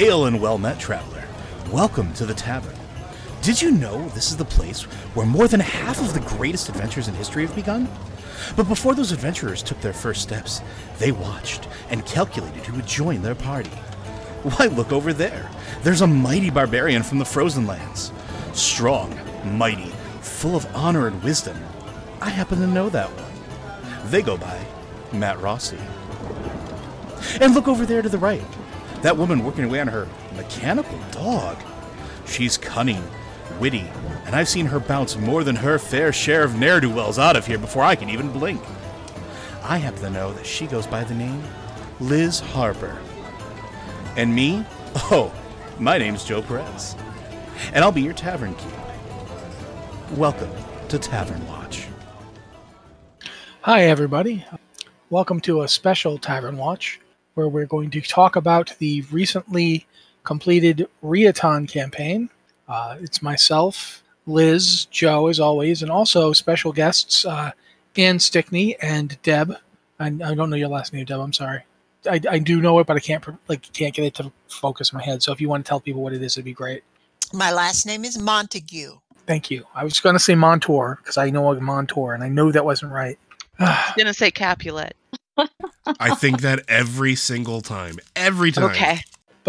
Hail and well met, traveler. Welcome to the tavern. Did you know this is the place where more than half of the greatest adventures in history have begun? But before those adventurers took their first steps, they watched and calculated who would join their party. Why, look over there. There's a mighty barbarian from the Frozen Lands. Strong, mighty, full of honor and wisdom. I happen to know that one. They go by Matt Rossi. And look over there to the right. That woman working away on her mechanical dog. She's cunning, witty, and I've seen her bounce more than her fair share of ne'er do wells out of here before I can even blink. I happen to know that she goes by the name Liz Harper. And me? Oh, my name's Joe Perez. And I'll be your tavern keep. Welcome to Tavern Watch. Hi, everybody. Welcome to a special Tavern Watch where we're going to talk about the recently completed Reaton campaign. Uh, it's myself, Liz, Joe, as always, and also special guests uh, Ann Stickney and Deb. I, I don't know your last name, Deb. I'm sorry. I, I do know it, but I can't like can't get it to focus in my head. So if you want to tell people what it is, it'd be great. My last name is Montague. Thank you. I was going to say Montour because I know a Montour, and I know that wasn't right. I was gonna say Capulet. I think that every single time. Every time. Okay.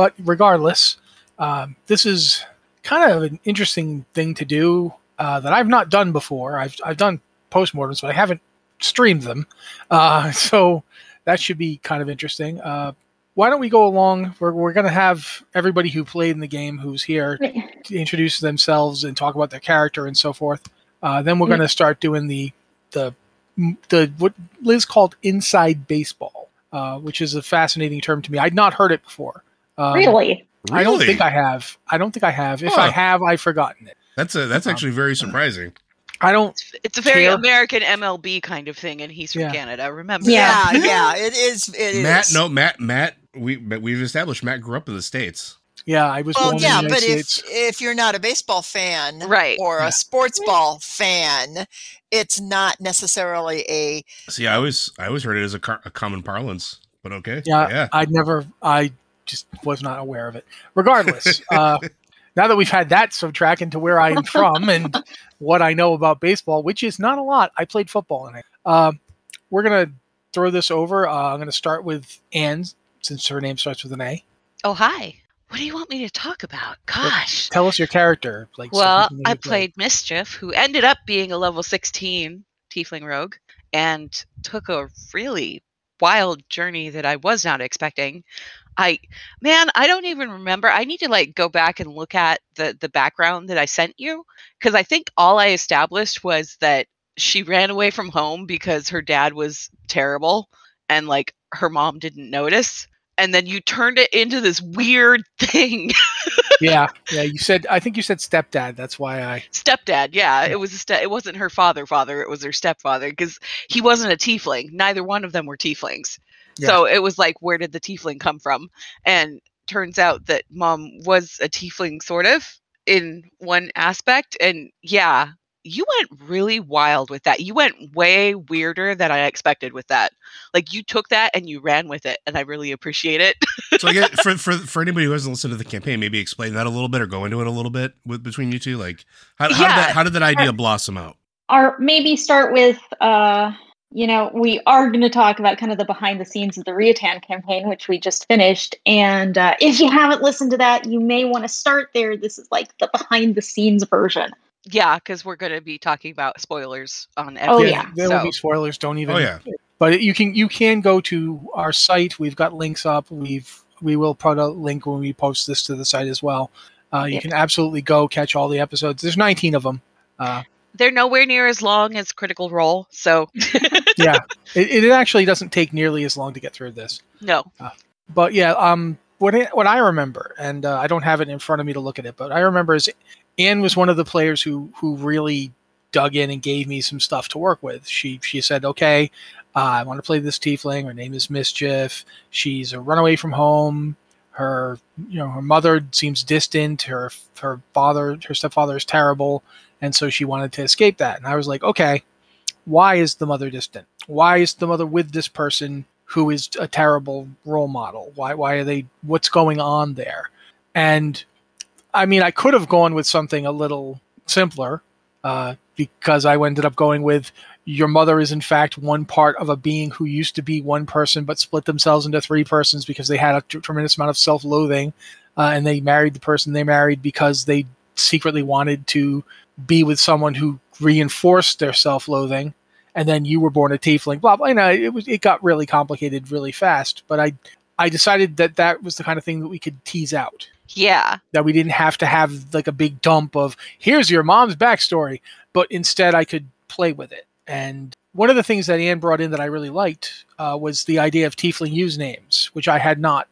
But regardless, um, this is kind of an interesting thing to do uh, that I've not done before. I've I've done postmortems, but I haven't streamed them. Uh, so that should be kind of interesting. Uh, why don't we go along? We're, we're going to have everybody who played in the game who's here to introduce themselves and talk about their character and so forth. Uh, then we're going to start doing the the the what Liz called inside baseball, uh, which is a fascinating term to me. I'd not heard it before. Um, really? I don't Really? think I have. I don't think I have. If Huh. I have, I've forgotten it. That's a that's actually very surprising. I don't. It's, it's a very Care. American MLB kind of thing, and he's from Yeah. Canada. Remember? Yeah. Yeah, yeah, it is. It is. Matt, no, Matt, Matt. We we've established Matt grew up in the states. Yeah, I was Well, born yeah, in the but United if States. if you're not a baseball fan, Right. or Yeah. a sports ball fan, it's not necessarily a. See, I always I always heard it as a, car, a common parlance, but okay. Yeah, yeah. I'd never. I just was not aware of it. Regardless, uh, now that we've had that subtract into where I am from and what I know about baseball, which is not a lot. I played football in it. Um, we're gonna throw this over. Uh, I'm gonna start with Anne, since her name starts with an A. Oh, hi. What do you want me to talk about? Gosh. Tell us your character. Like, Well, I played. played Mischief, who ended up being a level 16 Tiefling Rogue, and took a really wild journey that I was not expecting. I, man, I don't even remember. I need to like go back and look at the the background that I sent you because I think all I established was that she ran away from home because her dad was terrible and like her mom didn't notice. And then you turned it into this weird thing yeah, yeah. You said. I think you said stepdad. That's why I. stepdad yeah it was a ste- it wasn't her father father it was her stepfather because he wasn't a tiefling neither one of them were tieflings so it was like where did the tiefling come from and turns out that mom was a tiefling sort of in one aspect and yeah you went really wild with that you went way weirder than i expected with that like you took that and you ran with it and i really appreciate it So I get for for for anybody who hasn't listened to the campaign, maybe explain that a little bit or go into it a little bit with between you two. Like how, how did Yeah. that how did that idea blossom out? Or maybe start with, uh, you know, we are going to talk about kind of the behind the scenes of the Riatan campaign, which we just finished. And uh, if you haven't listened to that, you may want to start there. This is like the behind the scenes version. Yeah because we're going to be talking about spoilers on Oh, yeah. There will be spoilers. Don't even. Oh yeah. But you can you can go to our site. We've got links up. We've we will put a link when we post this to the site as well. Uh, you Yeah. can absolutely go catch all the episodes. There's 19 of them. Uh, they're nowhere near as long as Critical Role, so yeah, it, it actually doesn't take nearly as long to get through this. no. But yeah, um, what I, what I remember, and uh, I don't have it in front of me to look at it, but I remember is Anne was one of the players who who really dug in and gave me some stuff to work with. She she said, "Okay, uh, I want to play this tiefling. Her name is Mischief. She's a runaway from home. Her you know her mother seems distant. Her her father her stepfather is terrible, and so she wanted to escape that. And I was like, okay, why is the mother distant? Why is the mother with this person who is a terrible role model? Why why are they? What's going on there? And I mean, I could have gone with something a little simpler uh, because I ended up going with your mother is in fact one part of a being who used to be one person but split themselves into three persons because they had a t- tremendous amount of self-loathing uh, and they married the person they married because they secretly wanted to be with someone who reinforced their self-loathing. And then you were born a tiefling blah blah you know it was it got really complicated really fast but i i decided that that was the kind of thing that we could tease out Yeah. that we didn't have to have like a big dump of here's your mom's backstory, but instead I could play with it. And one of the things that Anne brought in that I really liked uh, was the idea of tiefling use names, which I had not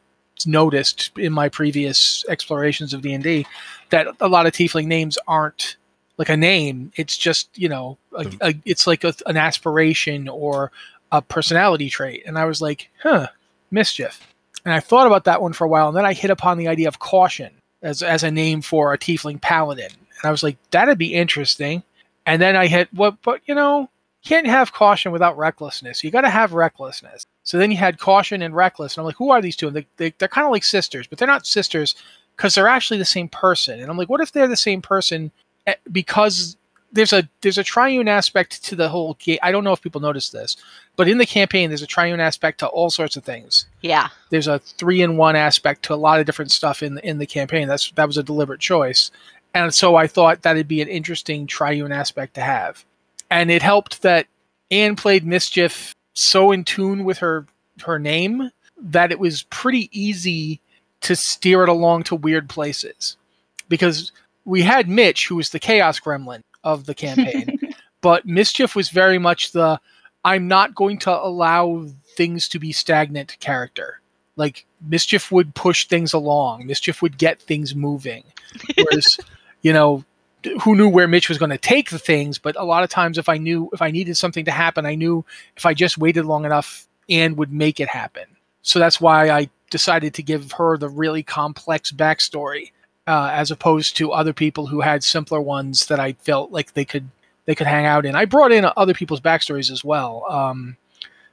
noticed in my previous explorations of D&D that a lot of tiefling names aren't like a name it's just you know a, a, it's like a, an aspiration or a personality trait and i was like huh mischief and I thought about that one for a while, and then I hit upon the idea of caution as as a name for a tiefling paladin, and I was like, that'd be interesting. And then I hit what, but you know, can't have caution without recklessness. You got to have recklessness. So then you had caution and reckless, and I'm like, who are these two? And they, they they're kind of like sisters, but they're not sisters because they're actually the same person. And I'm like, what if they're the same person eh, because there's a there's a triune aspect to the whole game. I don't know if people notice this, but in the campaign, there's a triune aspect to all sorts of things Yeah. there's a three in one aspect to a lot of different stuff in in the campaign. That's that was a deliberate choice, and so I thought that'd be an interesting triune aspect to have. And it helped that Anne played mischief so in tune with her her name that it was pretty easy to steer it along to weird places, because we had Mitch, who was the chaos gremlin of the campaign, but mischief was very much the I'm not going to allow things to be stagnant character. Like mischief would push things along. Mischief would get things moving. Whereas, you know, who knew where Mitch was going to take the things? But a lot of times, if I knew if I needed something to happen, I knew if I just waited long enough, Anne would make it happen. So that's why I decided to give her the really complex backstory, uh, as opposed to other people who had simpler ones that I felt like they could they could hang out in. I brought in other people's backstories as well. Um,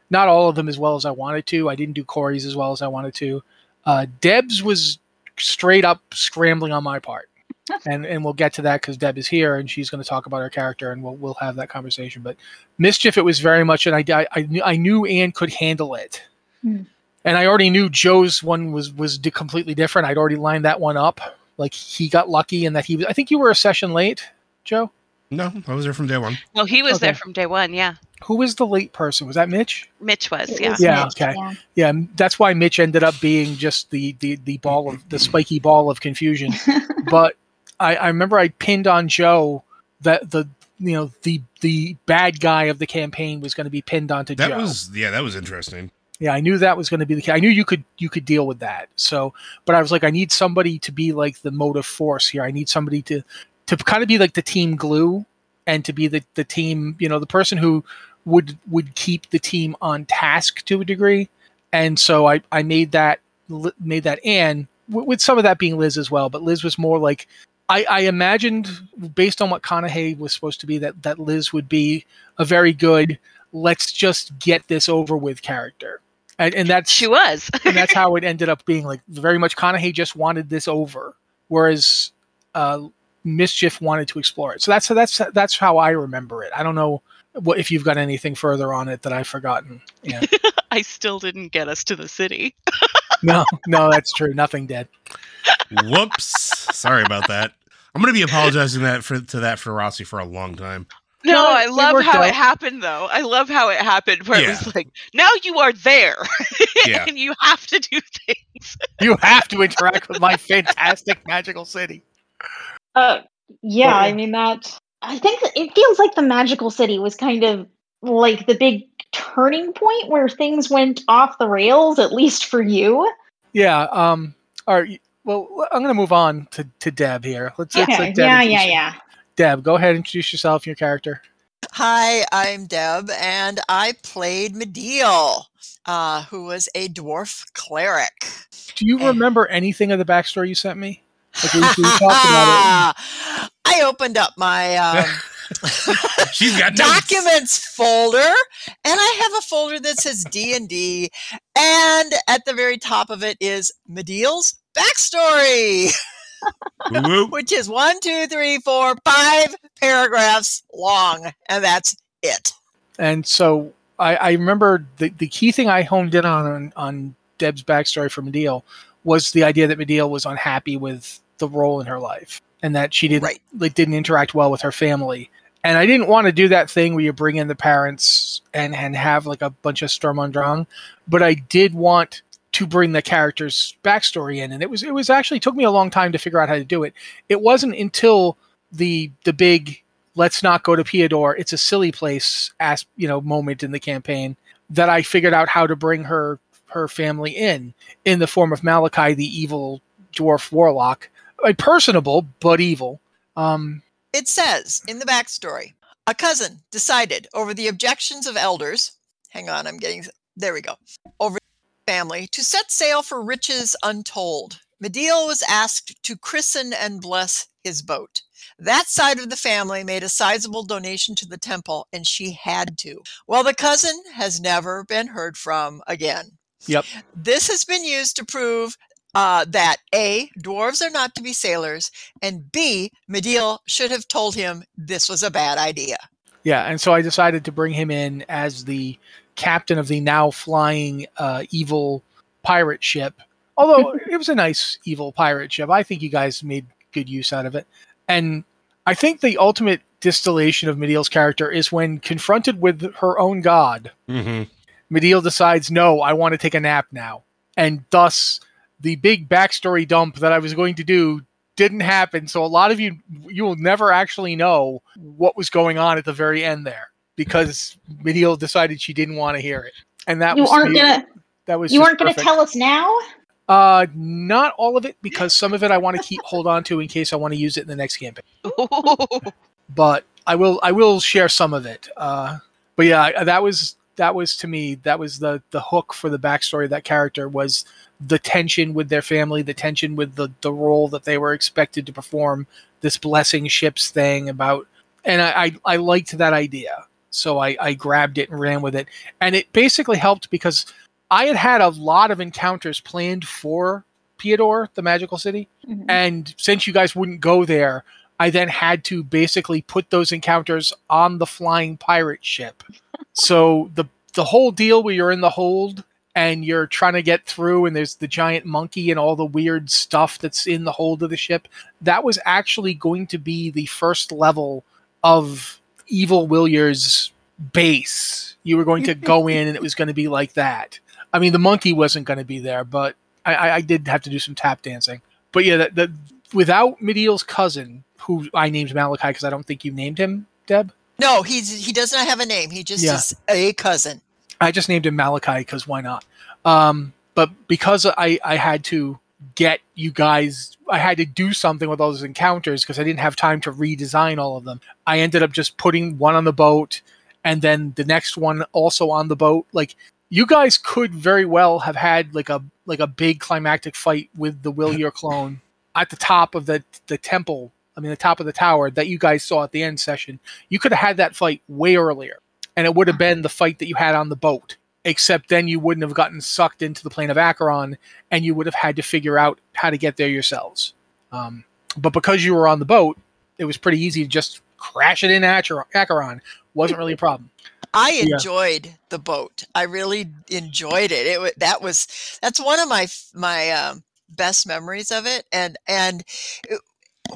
not all of them as well as I wanted to. I didn't do Corey's as well as I wanted to. Uh, Deb's was straight up scrambling on my part, and and we'll get to that because Deb is here and she's going to talk about her character and we'll we'll have that conversation. But mischief, it was very much, and I I, I knew I knew Anne could handle it, Hmm. and I already knew Joe's one was was completely different. I'd already lined that one up. Like he got lucky in that he was. I think you were a session late, Joe. No, I was there from day one. Well, he was there from day one. Yeah. Who was the late person? Was that Mitch? Mitch was. Yeah. was Yeah, Mitch, okay. yeah. Yeah, that's why Mitch ended up being just the the, the ball of the spiky ball of confusion. but I, I remember I pinned on Joe that the you know the the bad guy of the campaign was going to be pinned onto That Joe. was yeah, that was interesting. Yeah, I knew that was going to be the case. I knew you could you could deal with that. So, but I was like, I need somebody to be like the motive force here. I need somebody to to kind of be like the team glue and to be the the team you know the person who would would keep the team on task to a degree. And so I I made that made that Anne w- with some of that being Liz as well. But Liz was more like I, I imagined based on what Conahey was supposed to be that that Liz would be a very good let's just get this over with character. And, and that's She was. and that's how it ended up being like very much Conahey just wanted this over, whereas uh, Mischief wanted to explore it. So that's that's that's how I remember it. I don't know what if you've got anything further on it that I've forgotten. Yeah. I still didn't get us to the city. no, no, that's true. Nothing did. Whoops. Sorry about that. I'm gonna be apologizing that for to that for Rossi for a long time. No, No, I love how out. it happened though. I love how it happened where it was like, now you are there. Yeah. and you have to do things. You have to interact with my fantastic magical city. Uh, yeah, But, I mean that. I think that it feels like the magical city was kind of like the big turning point where things went off the rails, at least for you. Yeah. Um. All right. Well, I'm going to move on to, to Deb here. Let's, let's Okay. let Deb Yeah, introduce yeah, yeah. Deb, go ahead and introduce yourself and your character. Hi, I'm Deb, and I played Mediel, uh, who was a dwarf cleric. Do you Eh. remember anything of the backstory you sent me? Like we, we talked about I opened up my um, She's got documents folder, and I have a folder that says D and D, and at the very top of it is Mediel's backstory. Woo woo. which is one, two, three, four, five paragraphs long, and that's it. it. And so I, I remember the, the key thing I honed in on, on on Deb's backstory for Mediel was the idea that Mediel was unhappy with the role in her life and that she didn't Right. like didn't interact well with her family. And I didn't want to do that thing where you bring in the parents and and have like a bunch of Sturm und Drang, but I did want to bring the character's backstory in, and it was it was actually took me a long time to figure out how to do it. It wasn't until the the big let's not go to Piador, it's a silly place as you know moment in the campaign that I figured out how to bring her her family in in the form of Malachi, the evil dwarf warlock, A personable but evil. Um, It says in the backstory a cousin decided over the objections of elders. Hang on, I'm getting there we go. Over family to set sail for riches untold. Mediel was asked to christen and bless his boat. That side of the family made a sizable donation to the temple, and she had to. Well, the cousin has never been heard from again. Yep. This has been used to prove uh, that A, dwarves are not to be sailors, and B, Mediel should have told him this was a bad idea. Yeah, and so I decided to bring him in as the captain of the now flying uh, evil pirate ship. Although it was a nice evil pirate ship, I think you guys made good use out of it. And I think the ultimate distillation of Mediel's character is when confronted with her own god. Mediel decides, no, I want to take a nap now. And thus, the big backstory dump that I was going to do didn't happen. So a lot of you, you will never actually know what was going on at the very end there because Mediel decided she didn't want to hear it. And that You was aren't the- gonna that was you just aren't gonna tell us now? Uh, not all of it because some of it I want to keep hold on to in case I want to use it in the next campaign. But I will I will share some of it. Uh, but yeah, that was that was to me that was the the hook for the backstory of that character was the tension with their family, the tension with the the role that they were expected to perform, this blessing ships thing about, and I I, I liked that idea, so I I grabbed it and ran with it, and it basically helped because I had had a lot of encounters planned for Piador, the magical city, Mhm. and since you guys wouldn't go there, I then had to basically put those encounters on the flying pirate ship. so the the whole deal where you're in the hold and you're trying to get through and there's the giant monkey and all the weird stuff that's in the hold of the ship, that was actually going to be the first level of Evil Willier's base. You were going to go in and it was going to be like that. I mean, the monkey wasn't going to be there, but I, I, I did have to do some tap dancing. But yeah, that, that without Mediel's cousin, who I named Malachi because I don't think you named him, Deb. No, he's he does not have a name. He just Yeah. is a cousin. I just named him Malachi because why not? Um, but because I, I had to get you guys, I had to do something with all those encounters because I didn't have time to redesign all of them. I ended up just putting one on the boat and then the next one also on the boat. Like you guys could very well have had like a like a big climactic fight with the Willier clone at the top of the the temple. I mean, the top of the tower that you guys saw at the end session. You could have had that fight way earlier and it would have ah. been the fight that you had on the boat. Except then you wouldn't have gotten sucked into the plane of Acheron, and you would have had to figure out how to get there yourselves. Um, but because you were on the boat, it was pretty easy to just crash it in Acher- Acheron. Wasn't really a problem. I Yeah. enjoyed the boat. I really enjoyed it. It that was that's one of my my um, best memories of it. And and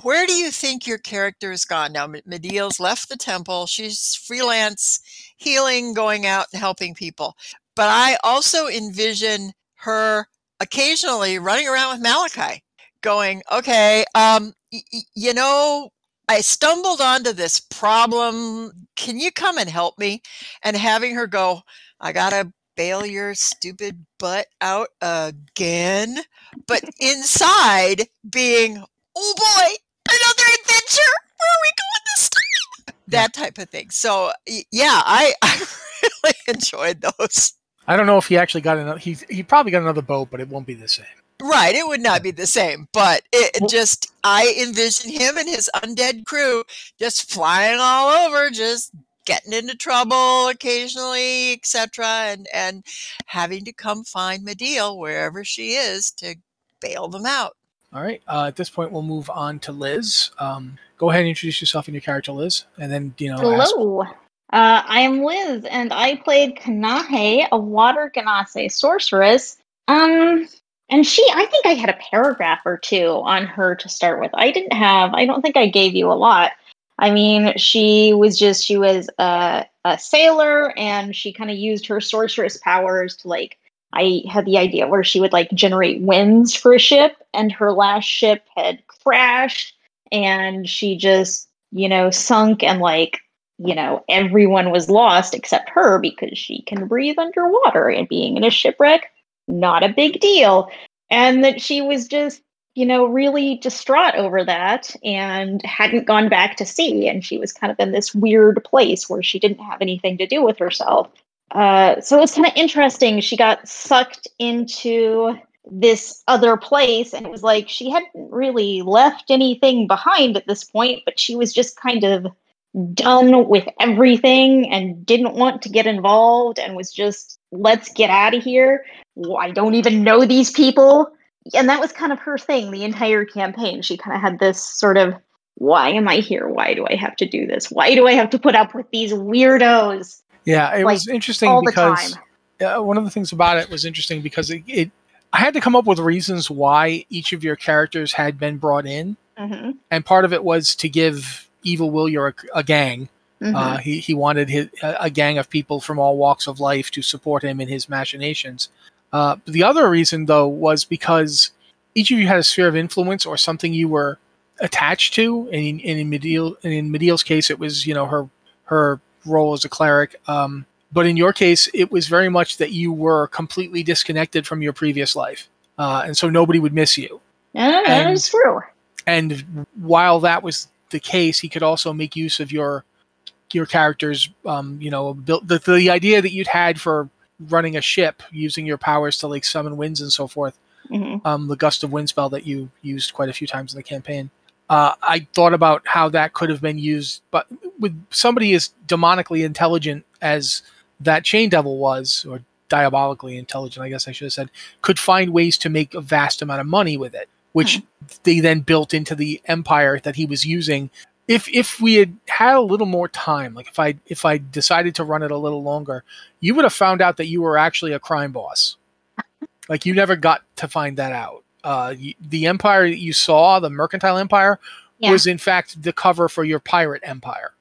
where do you think your character has gone now? M- Mediel's left the temple. She's freelance healing, going out and helping people. But I also envision her occasionally running around with Malachi, going, "Okay, um, y- y- you know." I stumbled onto this problem. Can you come and help me? and having her go, I gotta bail your stupid butt out again. But inside being, oh boy, another adventure. Where are we going this time? That type of thing. So yeah, I, I really enjoyed those. I don't know if he actually got another. He he probably got another boat, but it won't be the same. Right, it would not be the same, but it Well- just I envision him and his undead crew just flying all over, just getting into trouble occasionally, etc., and and having to come find Mediel wherever she is to bail them out. All right. Uh, at this point, we'll move on to Liz. Um, go ahead and introduce yourself and your character, Liz, and then you know. ask- Hello. Uh, I am Liz, and I played Kanahe, a water Genasi sorceress. Um, and she, I think I had a paragraph or two on her to start with. I didn't have, I don't think I gave you a lot. I mean, she was just, she was a, a sailor, and she kind of used her sorceress powers to like, I had the idea where she would like generate winds for a ship, and her last ship had crashed, and she just, you know, sunk and like you know, everyone was lost except her because she can breathe underwater and being in a shipwreck, not a big deal. And that she was just, you know, really distraught over that and hadn't gone back to sea. And she was kind of in this weird place where she didn't have anything to do with herself. Uh, so it was kind of interesting. She got sucked into this other place and it was like she hadn't really left anything behind at this point but she was just kind of done with everything and didn't want to get involved and was just let's get out of here i don't even know these people. And that was kind of her thing the entire campaign. She kind of had this sort of why am i here? Why do i have to do this? Why do i have to put up with these weirdos? Yeah, it like, was interesting all the because time. uh, one of the things about it was interesting because it, it. I had to come up with reasons why each of your characters had been brought in, Mhm, and part of it was to give Evil Willier a, a gang. mhm. Uh, he he wanted his, a gang of people from all walks of life to support him in his machinations. Uh, the other reason, though, was because each of you had a sphere of influence or something you were attached to. And in, and in Mediel, and in case, it was you know her her role as a cleric. Um, but in your case, it was very much that you were completely disconnected from your previous life, uh, and so nobody would miss you. Yeah, that and- is true And while that was the case, he could also make use of your your character's, um, you know, the, the idea that you'd had for running a ship using your powers to like summon winds and so forth. Mhm. Um, the gust of wind spell that you used quite a few times in the campaign. Uh, I thought about how that could have been used, but with somebody as demonically intelligent as that Chain Devil was, or diabolically intelligent, I guess I should have said, could find ways to make a vast amount of money with it, which they then built into the empire that he was using. If if we had had a little more time, like if I if I decided to run it a little longer, you would have found out that you were actually a crime boss. like you never got to find that out. Uh, you, the empire that you saw, the mercantile empire, Yeah. was in fact the cover for your pirate empire,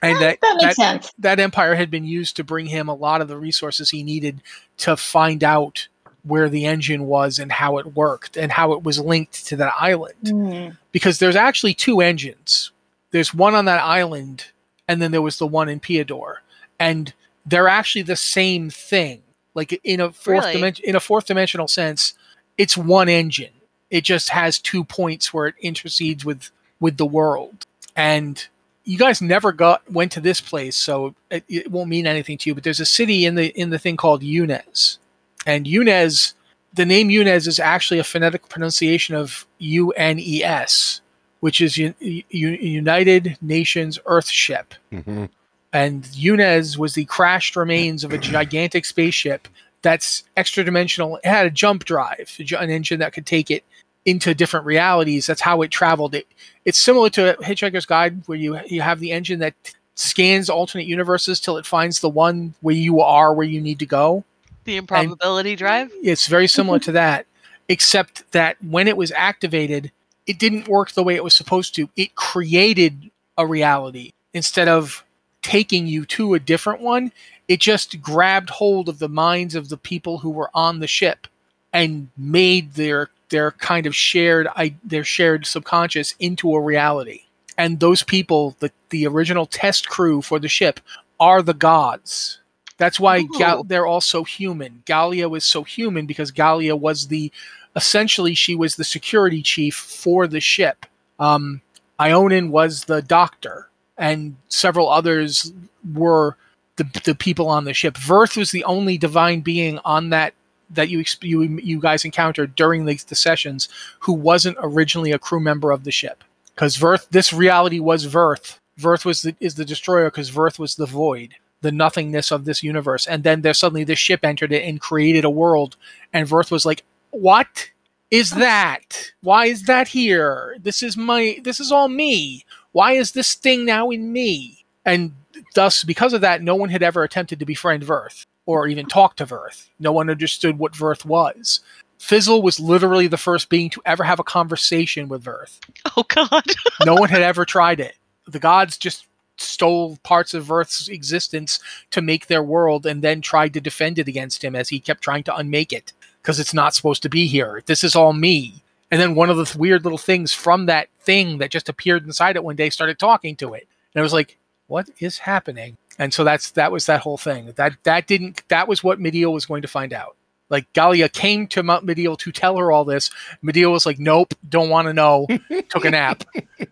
and Eh, that that makes that, sense that empire had been used to bring him a lot of the resources he needed to find out where the engine was and how it worked and how it was linked to that island Mhm. because there's actually two engines. There's one on that island, and then there was the one in Piador, and they're actually the same thing. Like in a fourth Really? dimension, in a fourth dimensional sense, it's one engine. It just has two points where it intercedes with with the world. And you guys never got went to this place, so it, it won't mean anything to you. But there's a city in the in the thing called Yunez, and Yunez, the name Yunez is actually a phonetic pronunciation of U N E S, which is U- U- United Nations Earthship. Mhm. And Yunez was the crashed remains of a gigantic spaceship that's extra dimensional. It had a jump drive, an engine that could take it into different realities. That's how it traveled. It it's similar to Hitchhiker's Guide, where you you have the engine that scans alternate universes till it finds the one where you are where you need to go. The improbability drive. It's very similar to that, except that when it was activated, it didn't work the way it was supposed to. It created a reality instead of taking you to a different one. It just grabbed hold of the minds of the people who were on the ship and made their their kind of shared I, their shared subconscious into a reality. And those people, the the original test crew for the ship, are the gods That's why Ga- Ooh. they're all so human. Galia was so human because Galia was the essentially she was the security chief for the ship. Um, Ionin was the doctor, and several others were the the people on the ship. Verth was the only divine being on that that you you you guys encountered during the, the sessions who wasn't originally a crew member of the ship. Because Verth, this reality was Verth. Verth was the, is the destroyer because Verth was the void, the nothingness of this universe. And then there suddenly this ship entered it and created a world, and Verth was like, "What is that? Why is that here? This is my. This is all me. Why is this thing now in me?" And thus, because of that, no one had ever attempted to befriend Verth or even talk to Verth. No one understood what Verth was. Fizzle was literally the first being to ever have a conversation with Verth. Oh God. No one had ever tried it. The gods just stole parts of Verth's existence to make their world and then tried to defend it against him as he kept trying to unmake it because it's not supposed to be here. This is all me. And then one of the th- weird little things from that thing that just appeared inside it one day started talking to it. And I was like, what is happening? And so that's that was that whole thing. That that didn't that was what Mediel was going to find out. Like Galia came to Mount Mediel to tell her all this. Mediel was like, "Nope, don't want to know." Took a nap.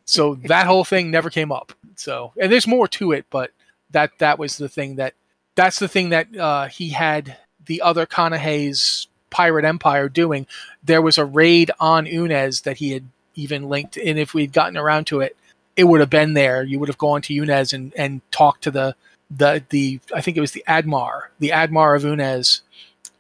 so that whole thing never came up. So and there's more to it, but that that was the thing that that's the thing that uh, he had the other Kanahei's pirate empire doing. There was a raid on Yunez that he had even linked, and if we'd gotten around to it, it would have been there. You would have gone to Yunez and and talked to the the the I think it was the Admar, the Admar of Yunez.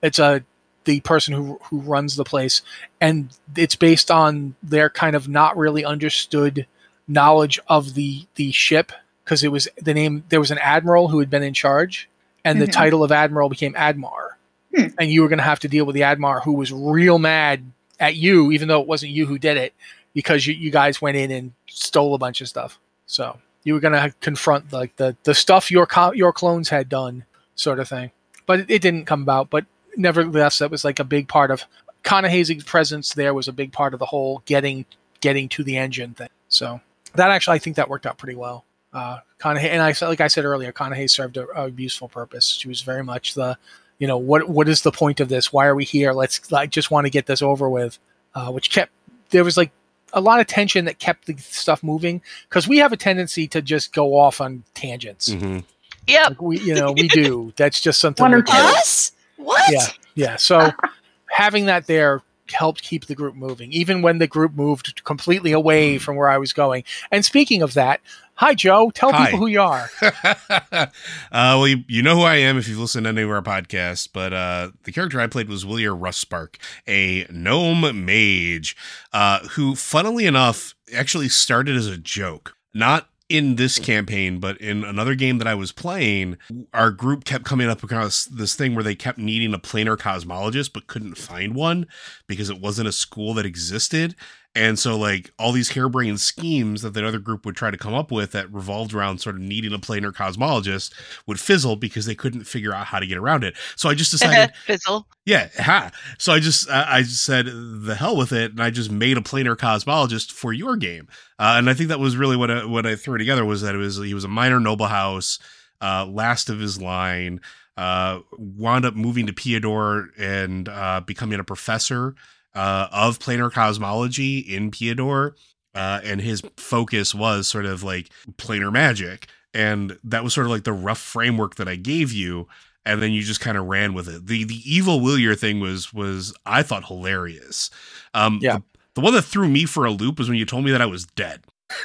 It's a the person who who runs the place, and it's based on their kind of not really understood knowledge of the the ship because it was the name there was an admiral who had been in charge, and the Mhm. title of admiral became Admar, Hmm. and you were going to have to deal with the Admar who was real mad at you, even though it wasn't you who did it, because you, you guys went in and stole a bunch of stuff. So you were going to confront like the the stuff your co- your clones had done, sort of thing. But it, it didn't come about. But nevertheless, that was like a big part of Kanahei's presence. There was a big part of the whole getting getting to the engine thing. So that actually, I think that worked out pretty well. Uh, Kanahei, and I said- like I said earlier, Kanahei served a, a useful purpose. She was very much the, you know, what what is the point of this? Why are we here? Let's I just want to get this over with, uh, which kept there was like a lot of tension that kept the stuff moving because we have a tendency to just go off on tangents. Mhm. Yep. Like we, you know, we do. That's just something. One or two. Us? What? Yeah, yeah. So having that there helped keep the group moving, even when the group moved completely away from where I was going. And speaking of that, hi Joe, tell Hi. people who you are. uh, well, you, you know who I am if you've listened to any of our podcasts, but uh, the character I played was Willier Rustspark, a gnome mage, uh, who, funnily enough, actually started as a joke. Not in this campaign, but in another game that I was playing, our group kept coming up across this thing where they kept needing a planar cosmologist, but couldn't find one because it wasn't a school that existed. And so, like, all these harebrained schemes that the other group would try to come up with that revolved around sort of needing a planar cosmologist would fizzle because they couldn't figure out how to get around it. So I just decided, Fizzle. yeah, ha. So I just, I I just said, the hell with it. And I just made a planar cosmologist for your game. Uh, and I think that was really what I, what I threw together was that it was, he was a minor noble house, uh, last of his line, uh, wound up moving to Piador and uh, becoming a professor uh, of planar cosmology in Piador. Uh, and his focus was sort of like planar magic. And that was sort of like the rough framework that I gave you. And then you just kind of ran with it. The the evil Willier thing was was I thought hilarious. Um, Yeah. the, the one that threw me for a loop was when you told me that I was dead.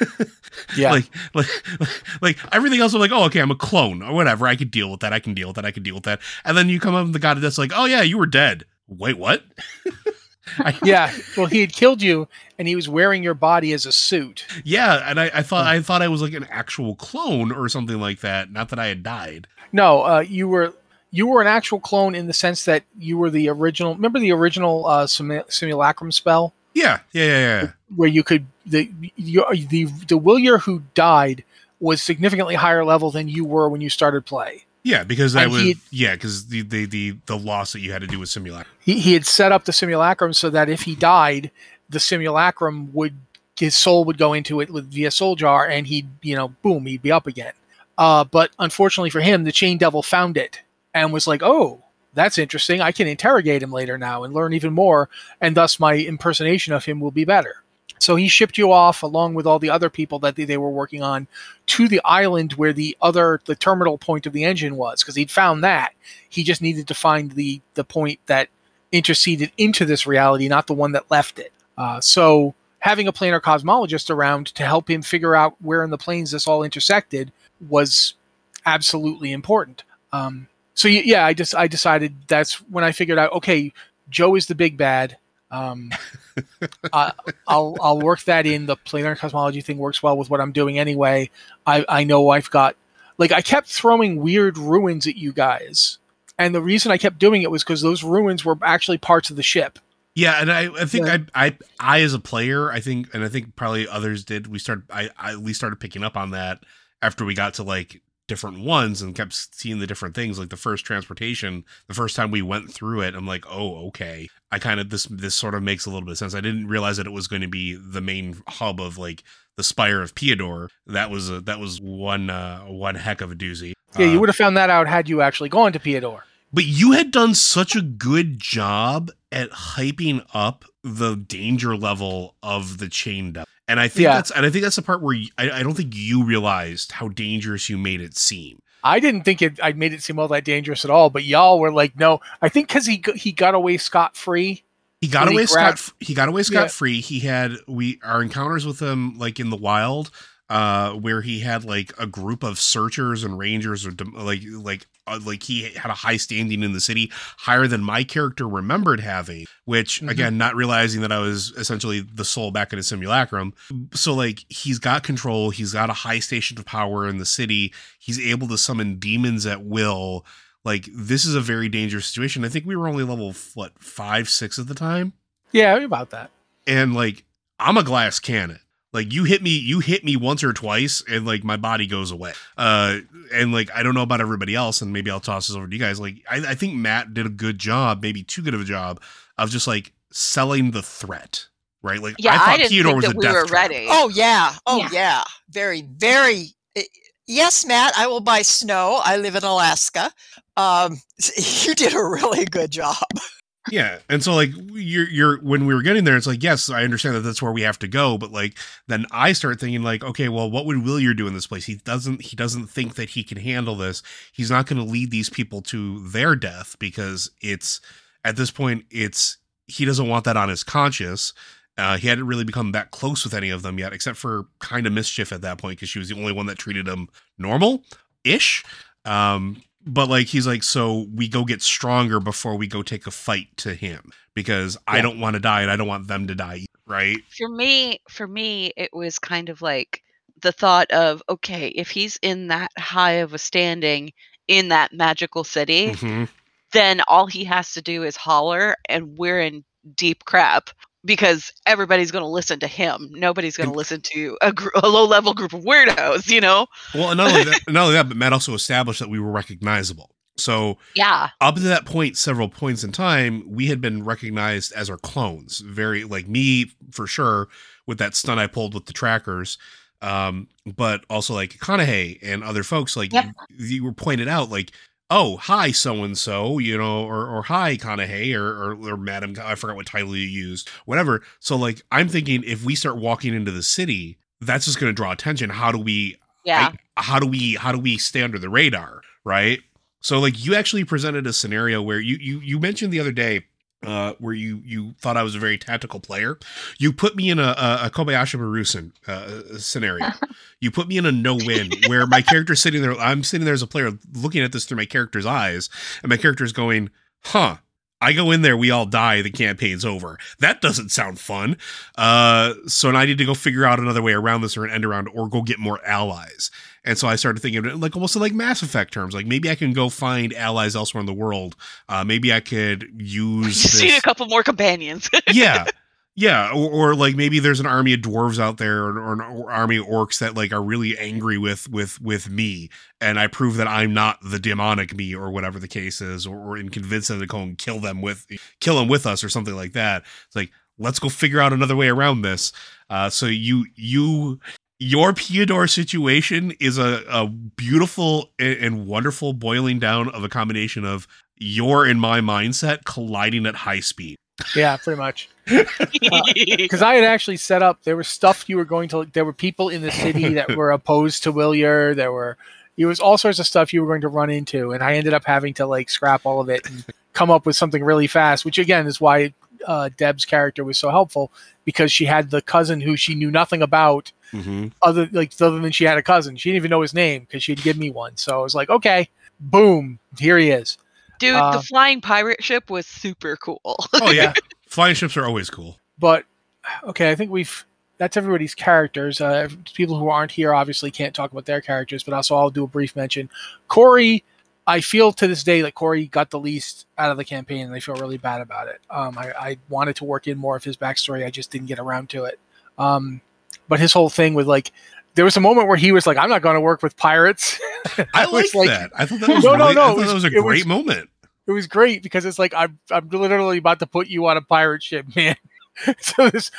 Yeah. Like, like, like everything else, I'm like, oh, okay, I'm a clone or whatever. I could deal with that. I can deal with that. I can deal with that. And then you come up with the god of death's like, oh yeah, you were dead. Wait, what? Yeah. Well, he had killed you, and he was wearing your body as a suit. yeah, and I, I thought I thought I was like an actual clone or something like that. Not that I had died. No, uh, you were you were an actual clone in the sense that you were the original. Remember the original uh, simulacrum spell, Yeah, yeah, yeah, yeah. where you could the you, the the Willier who died was significantly higher level than you were when you started play. Yeah, because I was yeah, because the, the the the loss that you had to do with simulacrum. He, he had set up the simulacrum so that if he died, the simulacrum would his soul would go into it with via soul jar, and he'd you know boom he'd be up again. Uh, but unfortunately for him, the chain devil found it and was like, "Oh, that's interesting. I can interrogate him later now and learn even more, and thus my impersonation of him will be better." So he shipped you off along with all the other people that they, were working on to the island where the other the terminal point of the engine was because he'd found that. He just needed to find the the point that interceded into this reality, not the one that left it. Uh, so having a planar cosmologist around to help him figure out where in the planes this all intersected was absolutely important. Um, so yeah, I just I decided that's when I figured out okay, Joe is the big bad. Um, I, I'll I'll work that in. The planar cosmology thing works well with what I'm doing anyway. I I know I've got like I kept throwing weird ruins at you guys, and the reason I kept doing it was because those ruins were actually parts of the ship. Yeah, and I, I think Yeah. I, I, I as a player, I think, and I think probably others did. We started, I, I we started picking up on that after we got to like different ones and kept seeing the different things. Like the first transportation, the first time we went through it, I'm like, oh, okay. I kind of this this sort of makes a little bit of sense. I didn't realize that it was going to be the main hub of like the spire of Piador. That was a, that was one uh, one heck of a doozy. Yeah, you Uh, would have found that out had you actually gone to Piador. but you had done such a good job at hyping up the danger level of the chain devil. And I think Yeah. that's and I think that's the part where you, I, I don't think you realized how dangerous you made it seem. I didn't think it. I made it seem all that dangerous at all, but y'all were like, no. I think because he he got away scot free. He got away grabbed- scot he got away scot free. He had we our encounters with him like in the wild uh where he had like a group of searchers and rangers or dem- like like uh, like he had a high standing in the city higher than my character remembered having which Mhm. again not realizing that i was essentially the soul back in a simulacrum so like he's got control he's got a high station of power in the city he's able to summon demons at will like this is a very dangerous situation i think we were only level what five six at the time Yeah, about that. and like I'm a glass cannon. Like you hit me, you hit me once or twice, and like my body goes away. Uh, and like I don't know about everybody else, and maybe I'll toss this over to you guys. Like I, I think Matt did a good job, maybe too good of a job, of just like selling the threat, right? Like Yeah, I, thought didn't Theodore think was that a we death were trap. ready. Oh yeah. Oh Yeah. yeah. Very, very. eh, Yes, Matt. I will buy snow. I live in Alaska. Um, you did a really good job. Yeah, and so like you're you're when we were getting there, it's like yes, I understand that that's where we have to go, but like then I start thinking like, okay, well, what would Willier do in this place? He doesn't he doesn't think that he can handle this. He's not going to lead these people to their death because it's at this point it's he doesn't want that on his conscience. Uh, he hadn't really become that close with any of them yet, except for kind of mischief at that point because she was the only one that treated him normal ish. Um, but like he's like, so we go get stronger before we go take a fight to him because I don't want to die and I don't want them to die, right? for me for me it was kind of like the thought of okay if he's in that high of a standing in that magical city Mhm. then all he has to do is holler and we're in deep crap because everybody's going to listen to him nobody's going to listen to a, gr- a low level group of weirdos you know Well, not only that, not only that, but Matt also established that we were recognizable. So yeah up to that point, several points in time, we had been recognized as our clones. Very like me for sure with that stunt I pulled with the trackers. Um, but also like Kanahei and other folks, like Yep. you, you were pointed out, like, oh, hi, so and so, you know, or or hi, Kanahei, or, or or Madam, I forgot what title you used, whatever. So like, I'm thinking if we start walking into the city, that's just going to draw attention. How do we yeah I- how do we how do we stay under the radar right so like you actually presented a scenario where you you you mentioned the other day uh where you you thought i was a very tactical player you put me in a a, a kobayashi marusen uh scenario you put me in a no win where my character's sitting there i'm sitting there as a player looking at this through my character's eyes and my character's going huh I go in there, we all die, the campaign's over. That doesn't sound fun. Uh, so now I need to go figure out another way around this or an end around or go get more allies. And so I started thinking of it like almost like Mass Effect terms. Like maybe I can go find allies elsewhere in the world. Uh, maybe I could use just need a couple more companions. Yeah. Yeah. Or, or like maybe there's an army of dwarves out there or, or an or army of orcs that like are really angry with with with me. And i prove that i'm not the demonic me or whatever the case is or, or and convince them to go and kill them with kill them with us or something like that. It's like let's go figure out another way around this. Uh so you you your Piador situation is a, a beautiful and, wonderful boiling down of a combination of your and my mindset colliding at high speed. Yeah, pretty much. Because I had actually set up. There was stuff you were going to. There were people in the city that were opposed to Willier. There were. It was all sorts of stuff you were going to run into, and I ended up having to like scrap all of it and come up with something really fast. Which again is why uh, Deb's character was so helpful because she had the cousin who she knew nothing about Mm-hmm. other like other than she had a cousin. She didn't even know his name because she'd give me one. So I was like, okay, boom, here he is. Dude, Uh, the flying pirate ship was super cool. Oh yeah, flying ships are always cool. But okay, I think we've that's everybody's characters. Uh, people who aren't here obviously can't talk about their characters, but also I'll do a brief mention. Corey, I feel to this day that Corey got the least out of the campaign, and I feel really bad about it. Um, I, I wanted to work in more of his backstory, I just didn't get around to it. Um, but his whole thing with like, there was a moment where he was like, "I'm not going to work with pirates." I was like that. I thought that was No, no, really, no, it was- that was a it was- great moment. it was great because it's like I'm I'm literally about to put you on a pirate ship, man. so this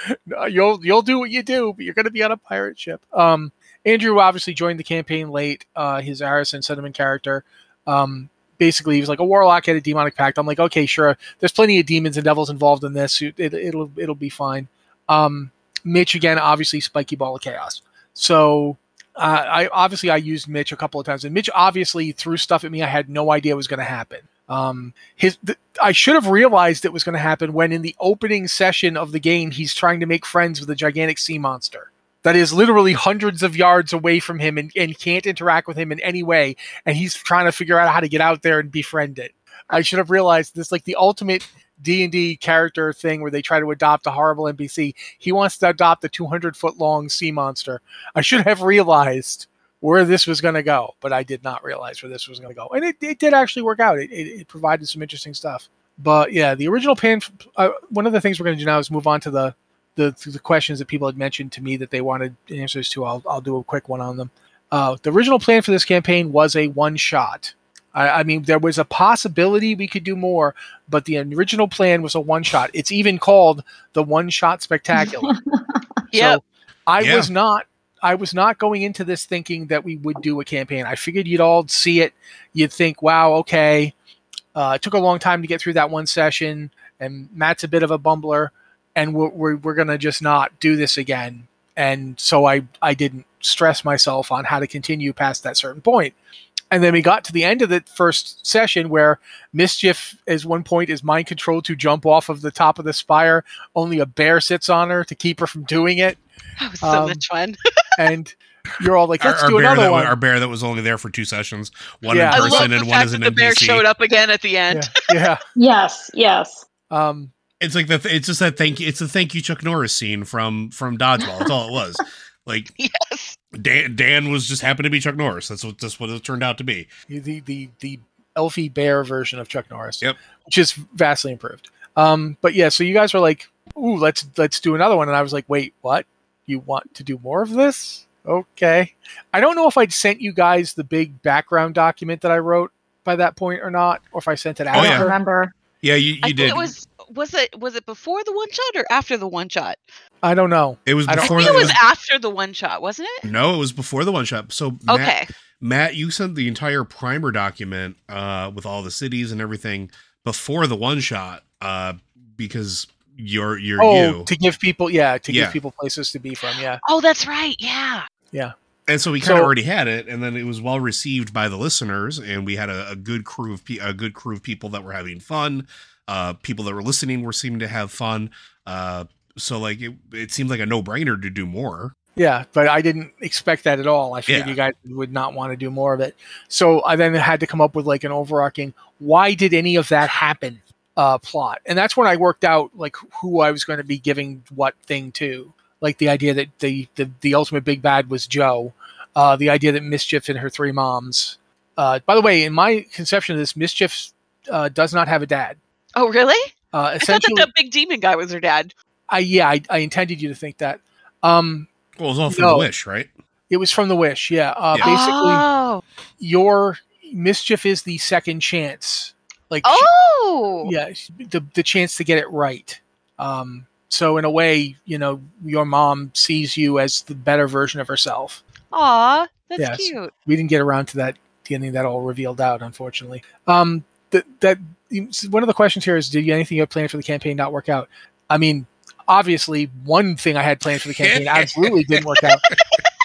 you'll you'll do what you do, but you're going to be on a pirate ship. Um, Andrew obviously joined the campaign late. Uh, his Arison Cinnamon character. Um, basically, he was like a warlock had a demonic pact. I'm like, okay, sure. There's plenty of demons and devils involved in this. It, it, it'll it'll be fine. Um, Mitch again, obviously spiky ball of chaos. So uh, I obviously I used Mitch a couple of times, and Mitch obviously threw stuff at me I had no idea was going to happen. Um, his th- I should have realized it was going to happen when in the opening session of the game he's trying to make friends with a gigantic sea monster that is literally hundreds of yards away from him and, and can't interact with him in any way, and he's trying to figure out how to get out there and befriend it. I should have realized this like the ultimate D and D character thing where they try to adopt a horrible NPC. He wants to adopt a 200 foot long sea monster. I should have realized where this was going to go, but I did not realize where this was going to go, and it, it did actually work out. It, it, it provided some interesting stuff. But yeah, the original plan. Uh, one of the things we're going to do now is move on to the, the the questions that people had mentioned to me that they wanted answers to. I'll I'll do a quick one on them. Uh, the original plan for this campaign was a one shot. I, I mean, there was a possibility we could do more, but the original plan was a one shot. It's even called the one shot spectacular. Yep. So I Yeah. was not I was not going into this thinking that we would do a campaign. I figured you'd all see it. You'd think, wow, okay. Uh, it took a long time to get through that one session, and Matt's a bit of a bumbler, and we're, we're, we're going to just not do this again. And so I, I didn't stress myself on how to continue past that certain point. And then we got to the end of the first session where Mischief, as one point, is mind controlled to jump off of the top of the spire. Only a bear sits on her to keep her from doing it. That was so Um, much fun. And you're all like, let's our do bear another that, one. wa- our bear that was only there for two sessions, one Yeah. I in love person the and one as that an the bear NPC. showed up again at the end. yeah. yeah. Yes, yes. Um, It's like the th- it's just that thank you. It's the thank you Chuck Norris scene from from Dodgeball. That's all it was. Like Yes. Dan, Dan was just happened to be Chuck Norris. That's what that's what it turned out to be. the the the elfie bear version of Chuck Norris. Yep. Which is vastly improved. Um, but yeah, so you guys were like, "Ooh, let's let's do another one," and I was like, "Wait, what? You want to do more of this? Okay." I don't know if I'd sent you guys the big background document that I wrote by that point or not, or if I sent it Oh, after. I yeah. don't remember. Yeah, you, you I did. it was was it was it before the one shot or after the one shot? I don't know. It was I don't- I think the, it was after the one shot, wasn't it? no, it was before the one shot. So Matt, Okay. Matt, you sent the entire primer document uh, with all the cities and everything before the one shot uh, because you're you're Oh, you. to give people, yeah, to Yeah. give people places to be from, yeah. Oh, that's right. Yeah. Yeah. And so we kind of So- already had it, and then it was well received by the listeners, and we had a, a good crew of pe- a good crew of people that were having fun. Uh, people that were listening were seeming to have fun. Uh, so like it, it seemed like a no brainer to do more. Yeah, but I didn't expect that at all. I figured Yeah. you guys would not want to do more of it. So I then had to come up with like an overarching why did any of that happen uh plot. And that's when I worked out like who I was going to be giving what thing to. Like the idea that the the, the ultimate big bad was Joe. Uh the idea that Mischief and her three moms. Uh by the way, in my conception of this Mischief uh, does not have a dad. Oh, really? Uh I thought that essentially the big demon guy was her dad. I yeah, I, I intended you to think that. Um Well, it was all from No. the wish, right? it was from the wish, yeah. Uh Yeah. basically Oh. your mischief is the second chance like Oh. yeah the, the chance to get it right um so in a way, you know, your mom sees you as the better version of herself. Aw, that's Yes. cute. We didn't get around to that getting that all revealed out, unfortunately. Um, that that one of the questions here is: Did anything you had planned for the campaign not work out? I mean, obviously, one thing I had planned for the campaign absolutely didn't work out.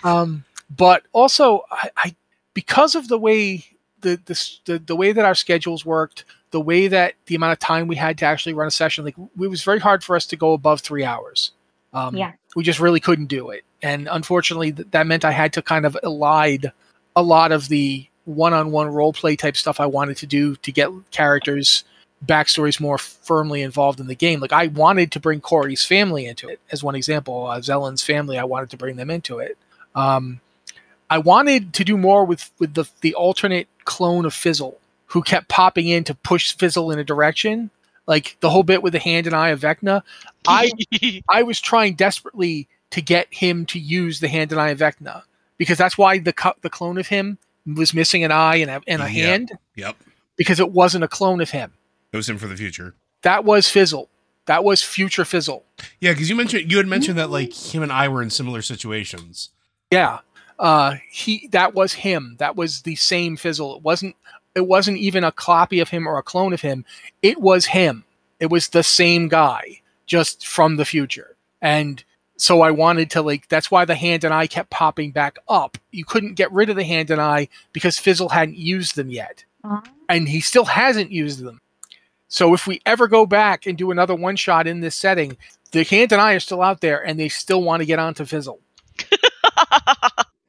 Um, but also, I, I because of the way the, the the the way that our schedules worked, the way that the amount of time we had to actually run a session, like it was very hard for us to go above three hours. Um, Yeah. we just really couldn't do it, and unfortunately, th- that meant I had to kind of elide a lot of the one-on-one role play type stuff I wanted to do to get characters backstories more firmly involved in the game. Like I wanted to bring Corey's family into it, as one example. Uh, Zellen's family, I wanted to bring them into it. Um, I wanted to do more with with the the alternate clone of Fizzle, who kept popping in to push Fizzle in a direction. Like the whole bit with the hand and eye of Vecna, I I was trying desperately to get him to use the hand and eye of Vecna because that's why the co- the clone of him was missing an eye and a, and a Yep. hand Yep. because it wasn't a clone of him. It was him for the future. That was Fizzle. That was future Fizzle. Yeah, because you mentioned you had mentioned that like him and I were in similar situations. Yeah. Uh he that was him. That was the same Fizzle. It wasn't it wasn't even a copy of him or a clone of him. It was him. It was the same guy just from the future. And so I wanted to like that's why the hand and eye kept popping back up. You couldn't get rid of the hand and eye because Fizzle hadn't used them yet. and he still hasn't used them. So if we ever go back and do another one shot in this setting, the hand and I are still out there, and they still want to get onto Fizzle.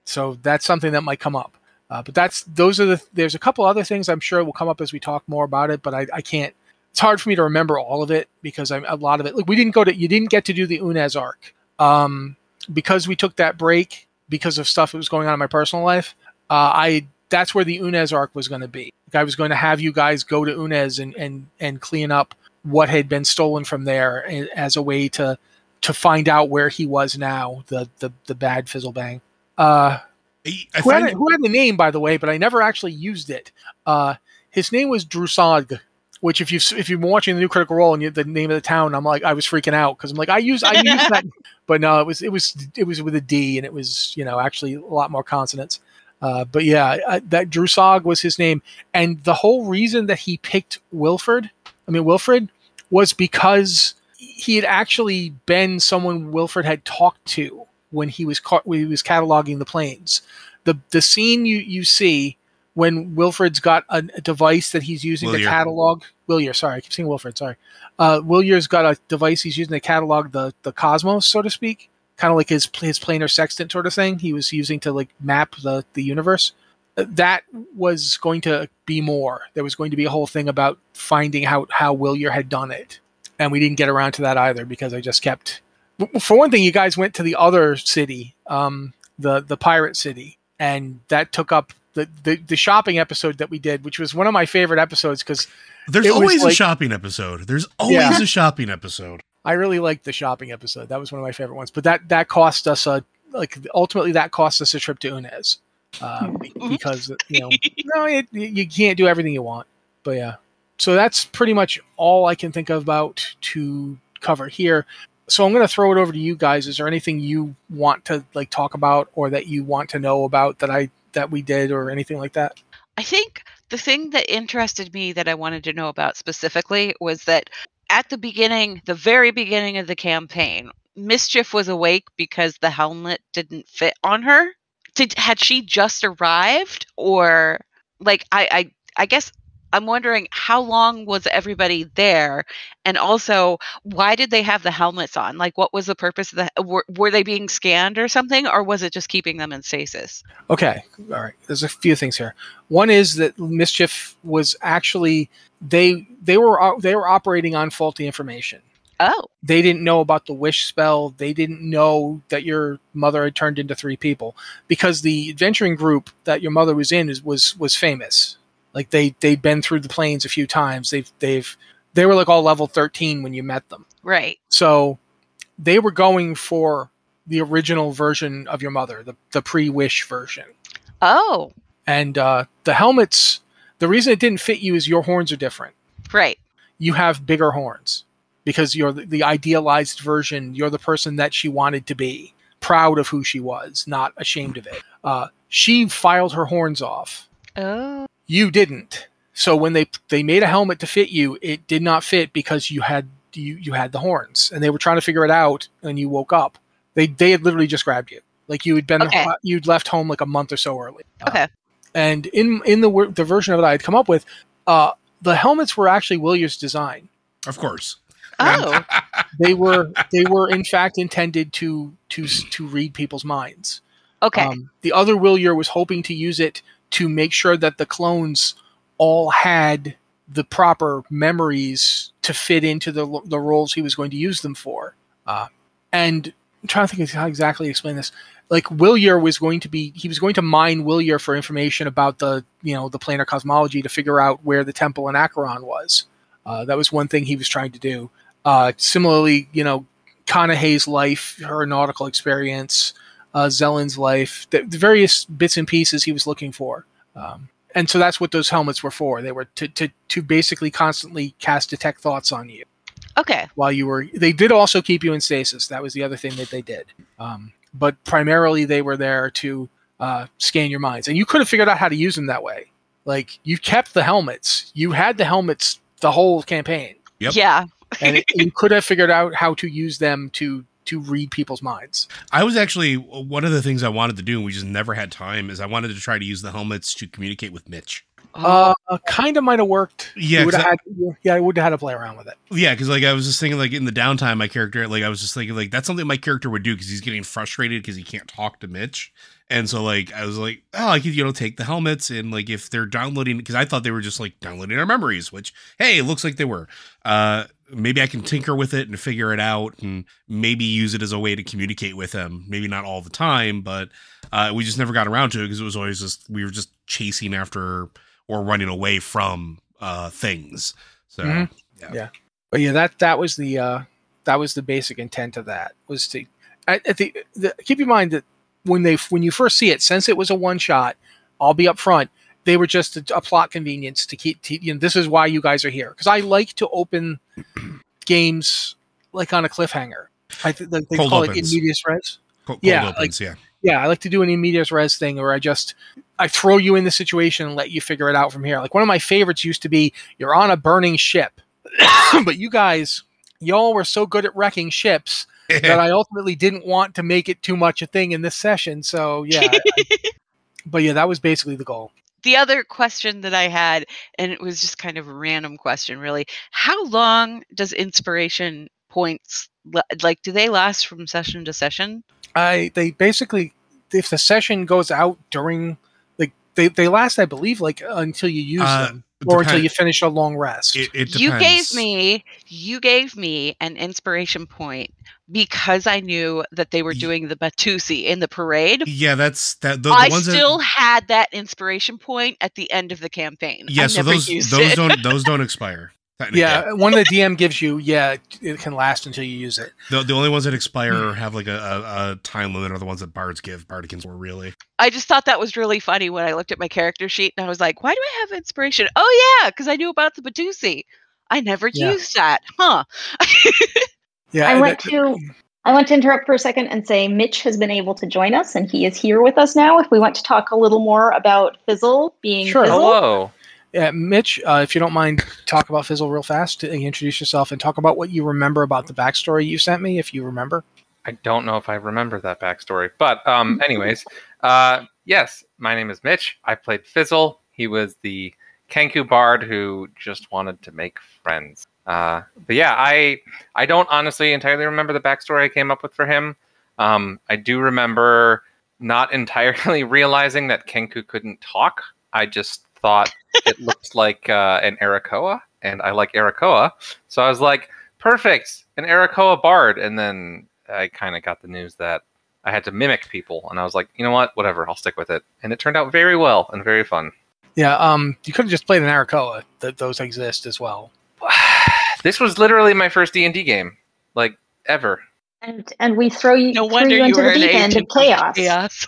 So that's something that might come up. Uh, but that's those are the. There's a couple other things I'm sure will come up as we talk more about it, but I, I can't. It's hard for me to remember all of it because I'm a lot of it. Like we didn't go to. You didn't get to do the Yunez arc um, because we took that break because of stuff that was going on in my personal life. Uh, I that's where the Yunez arc was going to be. Like I was going to have you guys go to Yunez and and and clean up what had been stolen from there as a way to to find out where he was now. The the the bad Fizzlebang. Uh, I, I who, had, who had the name by the way, but I never actually used it. Uh, his name was Drusag, which if you if you've been watching the new Critical Role and you, the name of the town, I'm like I was freaking out because I'm like I use I use that, but no, it was it was it was with a D and it was you know actually a lot more consonants. Uh, but yeah, I, that Drusag was his name, and the whole reason that he picked Wilford, I mean Wilfred, was because he had actually been someone Wilford had talked to when he was ca- when he was cataloging the planes. The the scene you you see when Wilfred's got a, a device that he's using to Willier. catalog Willier, sorry, I keep saying Wilfred, sorry. Uh, Willier's got a device he's using to catalog the the cosmos, so to speak, kind of like his his planar sextant sort of thing. He was using to like map the the universe. Uh, That was going to be more. There was going to be a whole thing about finding out how Willier had done it, and we didn't get around to that either because I just kept. For one thing, you guys went to the other city, um, the the pirate city, and that took up the, the the shopping episode that we did, which was one of my favorite episodes because there's always a shopping episode. There's always Yeah. a shopping episode. I really liked the shopping episode. That was one of my favorite ones. But that that cost us a like ultimately that cost us a trip to Yunez uh, because you know no it, you can't do everything you want. But yeah, so that's pretty much all I can think about to cover here. So I'm going to throw it over to you guys. Is there anything you want to like talk about or that you want to know about that I that we did or anything like that? I think the thing that interested me that I wanted to know about specifically was that at the beginning, the very beginning of the campaign, Mischief was awake because the helmet didn't fit on her. Did had she just arrived or like I I I guess I'm wondering how long was everybody there and also why did they have the helmets on? Like what was the purpose of the were, were they being scanned or something or was it just keeping them in stasis? Okay, all right. There's a few things here. One is that mischief was actually they they were they were operating on faulty information. Oh. They didn't know about the wish spell. They didn't know that your mother had turned into three people because the adventuring group that your mother was in is, was was famous. Like they they'd been through the planes a few times. They've they've they were like all level 13 when you met them. Right. So they were going for the original version of your mother, the the pre-wish version. Oh. And uh, the helmets, the reason it didn't fit you is your horns are different. Right. You have bigger horns. because you're the, the idealized version. You're the person that she wanted to be, proud of who she was, not ashamed of it. Uh, she filed her horns off. Oh. You didn't. So when they they made a helmet to fit you, it did not fit because you had you you had the horns, and they were trying to figure it out. And you woke up. They they had literally just grabbed you, like you had been Okay. you'd left home like a month or so early. Uh, Okay. and in in the wor- the version of it I had come up with, uh, the helmets were actually Willier's design. Of course. Oh. They were they were in fact intended to to to read people's minds. Okay. Um, the other Willier was hoping to use it to make sure that the clones all had the proper memories to fit into the the roles he was going to use them for. Uh, and I'm trying to think how exactly to explain this. Like Willier was going to be, he was going to mine Willier for information about the, you know, the planar cosmology to figure out where the temple in Acheron was. Uh, that was one thing he was trying to do. Uh, similarly, you know, Kanahay's life, her nautical experience, uh, Zellen's life, the, the various bits and pieces he was looking for. Um, and so that's what those helmets were for. They were to, to, to basically constantly cast detect thoughts on you okay. while you were. They did also keep you in stasis. That was the other thing that they did. Um, but primarily, they were there to uh, scan your minds, and you could have figured out how to use them that way. Like you kept the helmets. You had the helmets the whole campaign, Yep. Yeah. and it, you could have figured out how to use them to to read people's minds. I was actually one of the things I wanted to do, and we just never had time. Is I wanted to try to use the helmets to communicate with Mitch. Uh, kind of might have worked. Yeah, would've 'cause I- had, yeah, I would have had to play around with it. Yeah, because like I was just thinking, like in the downtime, my character, like I was just thinking, like that's something my character would do because he's getting frustrated because he can't talk to Mitch, and so like I was like, oh, I could you know take the helmets and like if they're downloading because I thought they were just like downloading our memories, which hey, it looks like they were. Uh, maybe I can tinker with it and figure it out, and maybe use it as a way to communicate with them. Maybe not all the time, but uh, we just never got around to it because it was always just we were just chasing after or running away from uh things. So. Mhm. Yeah. But yeah, that that was the uh, that was the basic intent of that was to at, at the, the keep in mind that when they when you first see it, since it was a one shot, I'll be up front. They were just a, a plot convenience to keep. To, you know, this is why you guys are here because I like to open games like on a cliffhanger. I think they Cold call it in opens. medias res. Co- Cold Yeah, opens, yeah. Yeah, I like to do an in medias res thing where I just I throw you in the situation and let you figure it out from here. Like one of my favorites used to be you're on a burning ship, but you guys, y'all were so good at wrecking ships that I ultimately didn't want to make it too much a thing in this session. So yeah, I- but yeah, that was basically the goal. the other question that I had, and it was just kind of a random question, really. How long does inspiration points like? Do they last from session to session? I they basically if the session goes out during like they, they last I believe like until you use Uh, them or until you finish a long rest. It, it You gave me you gave me an inspiration point because I knew that they were doing the Batusi in the parade. Yeah, that's that. The, the I ones still that, had that inspiration point at the end of the campaign. yeah. I So never those used those it. don't those don't expire. Technically. yeah, one of the DM gives you, yeah, it can last until you use it. The, the only ones that expire or have like a, a, a time limit are the ones that bards give. Bardicans were really. I just thought that was really funny when I looked at my character sheet and I was like, why do I have inspiration? Oh yeah, because I knew about the Batusi. I never Yeah. used that, huh? Yeah, I went that- to I want to interrupt for a second and say Mitch has been able to join us and he is here with us now. If we want to talk a little more about Fizzle being Sure. Fizzle. Hello. Yeah, Mitch, uh, if you don't mind, talk about Fizzle real fast. Introduce yourself and talk about what you remember about the backstory you sent me, if you remember. I don't know if I remember that backstory, but um, anyways, uh, yes, my name is Mitch. I played Fizzle. He was the Kenku bard who just wanted to make friends. Uh, but yeah, I I don't honestly entirely remember the backstory I came up with for him. Um, I do remember not entirely realizing that Kenku couldn't talk. I just thought it looked like uh, an Arakoa, and I like Arakoa, so I was like, perfect, an Arakoa bard, and then I kind of got the news that I had to mimic people, and I was like, you know what, whatever, I'll stick with it, and it turned out very well and very fun. Yeah, um, you could have just played an Arakoa. That those exist as well. this was literally my first D and D game, like ever. And and we throw you, No threw wonder you you into were the deep end of agent of chaos. chaos.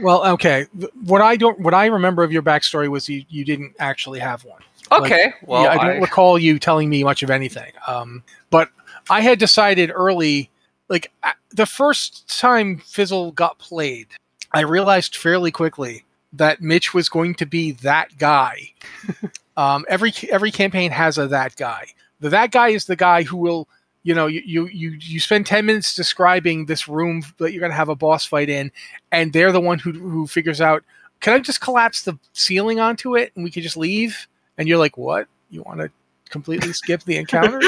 Well, okay. What I don't, what I remember of your backstory was you, you didn't actually have one. Okay, well, yeah, I don't I- recall you telling me much of anything. Um, but I had decided early, like a- the first time Fizzle got played, I realized fairly quickly that Mitch was going to be that guy. um, every every campaign has a that guy. The that guy is the guy who will, you know, you you you, you spend ten minutes describing this room that you're going to have a boss fight in, and they're the one who who figures out. Can I just collapse the ceiling onto it and we can just leave? And you're like, what? You want to completely skip the encounter?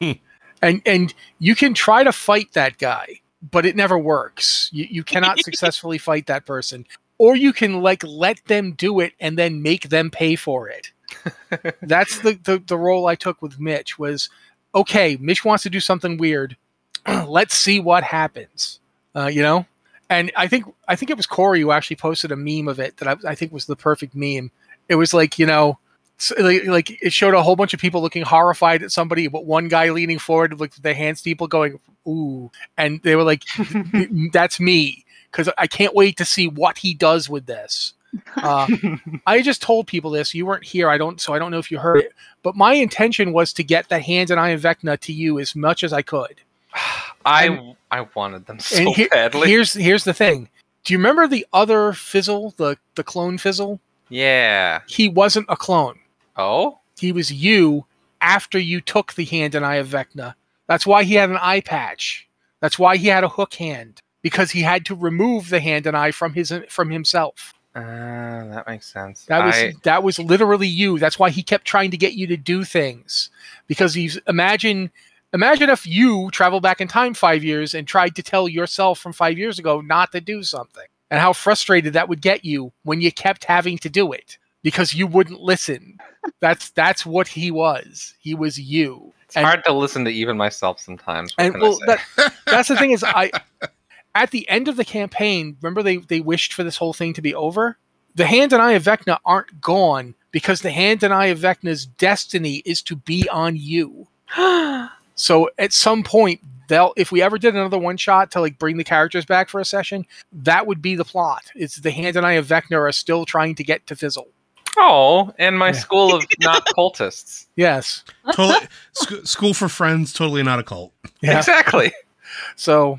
and and you can try to fight that guy, but it never works. You you cannot successfully fight that person. Or you can like let them do it and then make them pay for it. That's the, the the role I took with Mitch was okay, Mitch wants to do something weird. Let's see what happens. Uh, you know? And I think I think it was Corey who actually posted a meme of it that I, I think was the perfect meme. It was like, you know, like, it showed a whole bunch of people looking horrified at somebody, but one guy leaning forward with their hands steeple going, ooh. And they were like, that's me. Because I can't wait to see what he does with this. Uh, I just told people this. You weren't here. I don't, so I don't know if you heard it. But my intention was to get the hand and Eye of Vecna to you as much as I could. I And- I wanted them so here- badly. here's here's the thing. Do you remember the other Fizzle, the the clone Fizzle? yeah. He wasn't a clone. Oh. He was you after you took the hand and eye of Vecna. That's why he had an eye patch. That's why he had a hook hand because he had to remove the hand and eye from his from himself. Uh, that makes sense. That was I, that was literally you. That's why he kept trying to get you to do things because he's imagine imagine if you travel back in time 5 years and tried to tell yourself from 5 years ago not to do something. And how frustrated that would get you when you kept having to do it because you wouldn't listen. That's that's what he was. He was you. it's and- hard to listen to even myself sometimes. And well, that, that's the thing is, I at the end of the campaign, remember they they wished for this whole thing to be over. The hand and eye of Vecna aren't gone because the hand and eye of Vecna's destiny is to be on you. So at some point, they'll if we ever did another one shot to like bring the characters back for a session, that would be the plot. It's the hand and eye of Vecna are still trying to get to Fizzle. oh, and my Yeah. school of not cultists. Yes. Totally, sc- school for friends, totally not a cult. Yeah. Exactly. So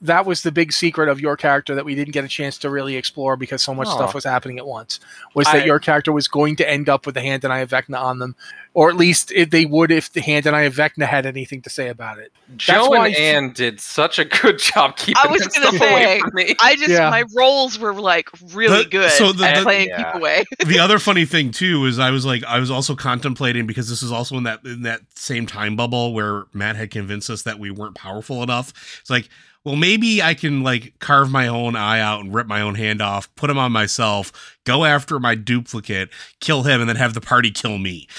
that was the big secret of your character that we didn't get a chance to really explore because so much Aw. stuff was happening at once. Was that I- your character was going to end up with the hand and eye of Vecna on them, or at least if they would if the hand and eye of Vecna had anything to say about it. Joe why- and Ann did such a good job keeping I was gonna stuff away say, from me. I just Yeah. my roles were like really The- good so the- at the- playing Yeah. people away. the other funny thing too is I was like I was also contemplating because this is also in that in that same time bubble where Matt had convinced us that we weren't powerful enough. It's like, well, maybe I can like carve my own eye out and rip my own hand off, put him on myself, go after my duplicate, kill him, and then have the party kill me.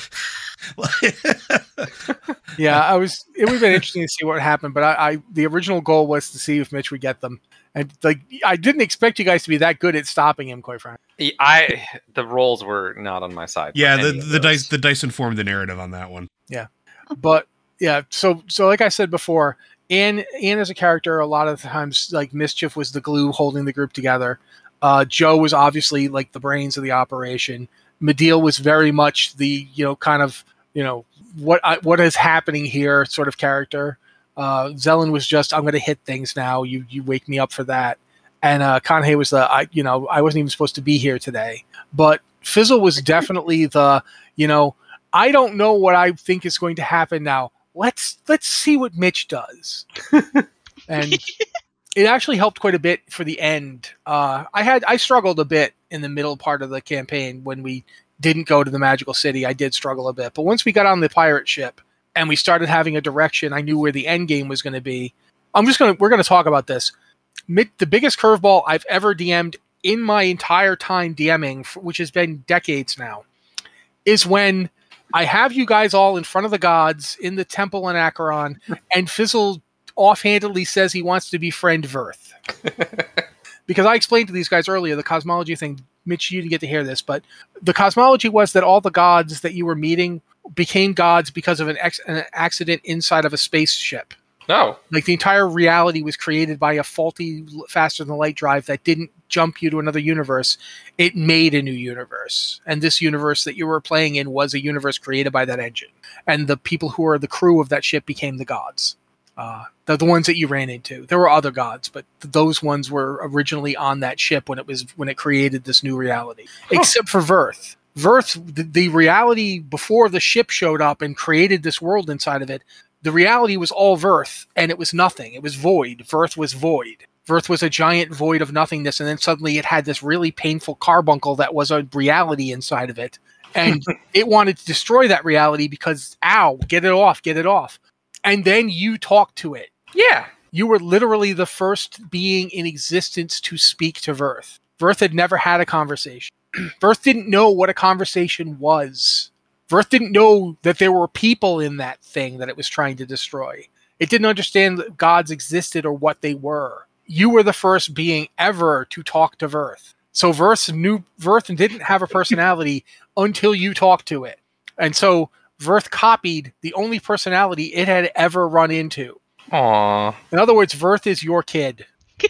Yeah, I was. It would have been interesting to see what happened, but I, I the original goal was to see if Mitch would get them, and like I didn't expect you guys to be that good at stopping him, quite frankly. I the roles were not on my side. yeah, the any of the dice the dice informed the narrative on that one. Yeah, but yeah so so like i said before Anne, Anne as a character a lot of times like mischief was the glue holding the group together. Uh, joe was obviously like the brains of the operation. Mediel was very much the you know kind of you know what I, what is happening here sort of character. Uh, Zelen was just i'm going to hit things now. You you wake me up for that. And uh, was the I you know I wasn't even supposed to be here today. But Fizzle was definitely the you know I don't know what I think is going to happen now. Let's let's see what Mitch does. and it actually helped quite a bit for the end. Uh, I had I struggled a bit in the middle part of the campaign when we didn't go to the magical city. I did struggle a bit, but once we got on the pirate ship and we started having a direction, I knew where the end game was going to be. I'm just gonna we're gonna talk about this. Mid, the biggest curveball I've ever DM'd in my entire time DMing, which has been decades now, is when I have you guys all in front of the gods in the temple in Acheron, and Fizzle offhandedly says he wants to befriend Verth. because I explained to these guys earlier the cosmology thing. Mitch, you didn't get to hear this, but the cosmology was that all the gods that you were meeting became gods because of an, ex- an accident inside of a spaceship. No. Like the entire reality was created by a faulty faster than light drive that didn't jump you to another universe. It made a new universe. And this universe that you were playing in was a universe created by that engine. And the people who are the crew of that ship became the gods. Uh, the, the ones that you ran into. There were other gods, but th- those ones were originally on that ship when it was when it created this new reality. Except for Verth. Verth, the, the reality before the ship showed up and created this world inside of it, the reality was all Verth, and it was nothing. It was void. Verth was void. Verth was a giant void of nothingness, and then suddenly it had this really painful carbuncle that was a reality inside of it. And it wanted to destroy that reality because, ow, get it off, get it off. And then you talked to it. Yeah. You were literally the first being in existence to speak to Verth. Verth had never had a conversation. Verth didn't know what a conversation was. Verth didn't know that there were people in that thing that it was trying to destroy. It didn't understand that gods existed or what they were. You were the first being ever to talk to Verth. So Verth knew Verth didn't have a personality until you talked to it. And so Verth copied the only personality it had ever run into. Aw. In other words, Verth is your kid.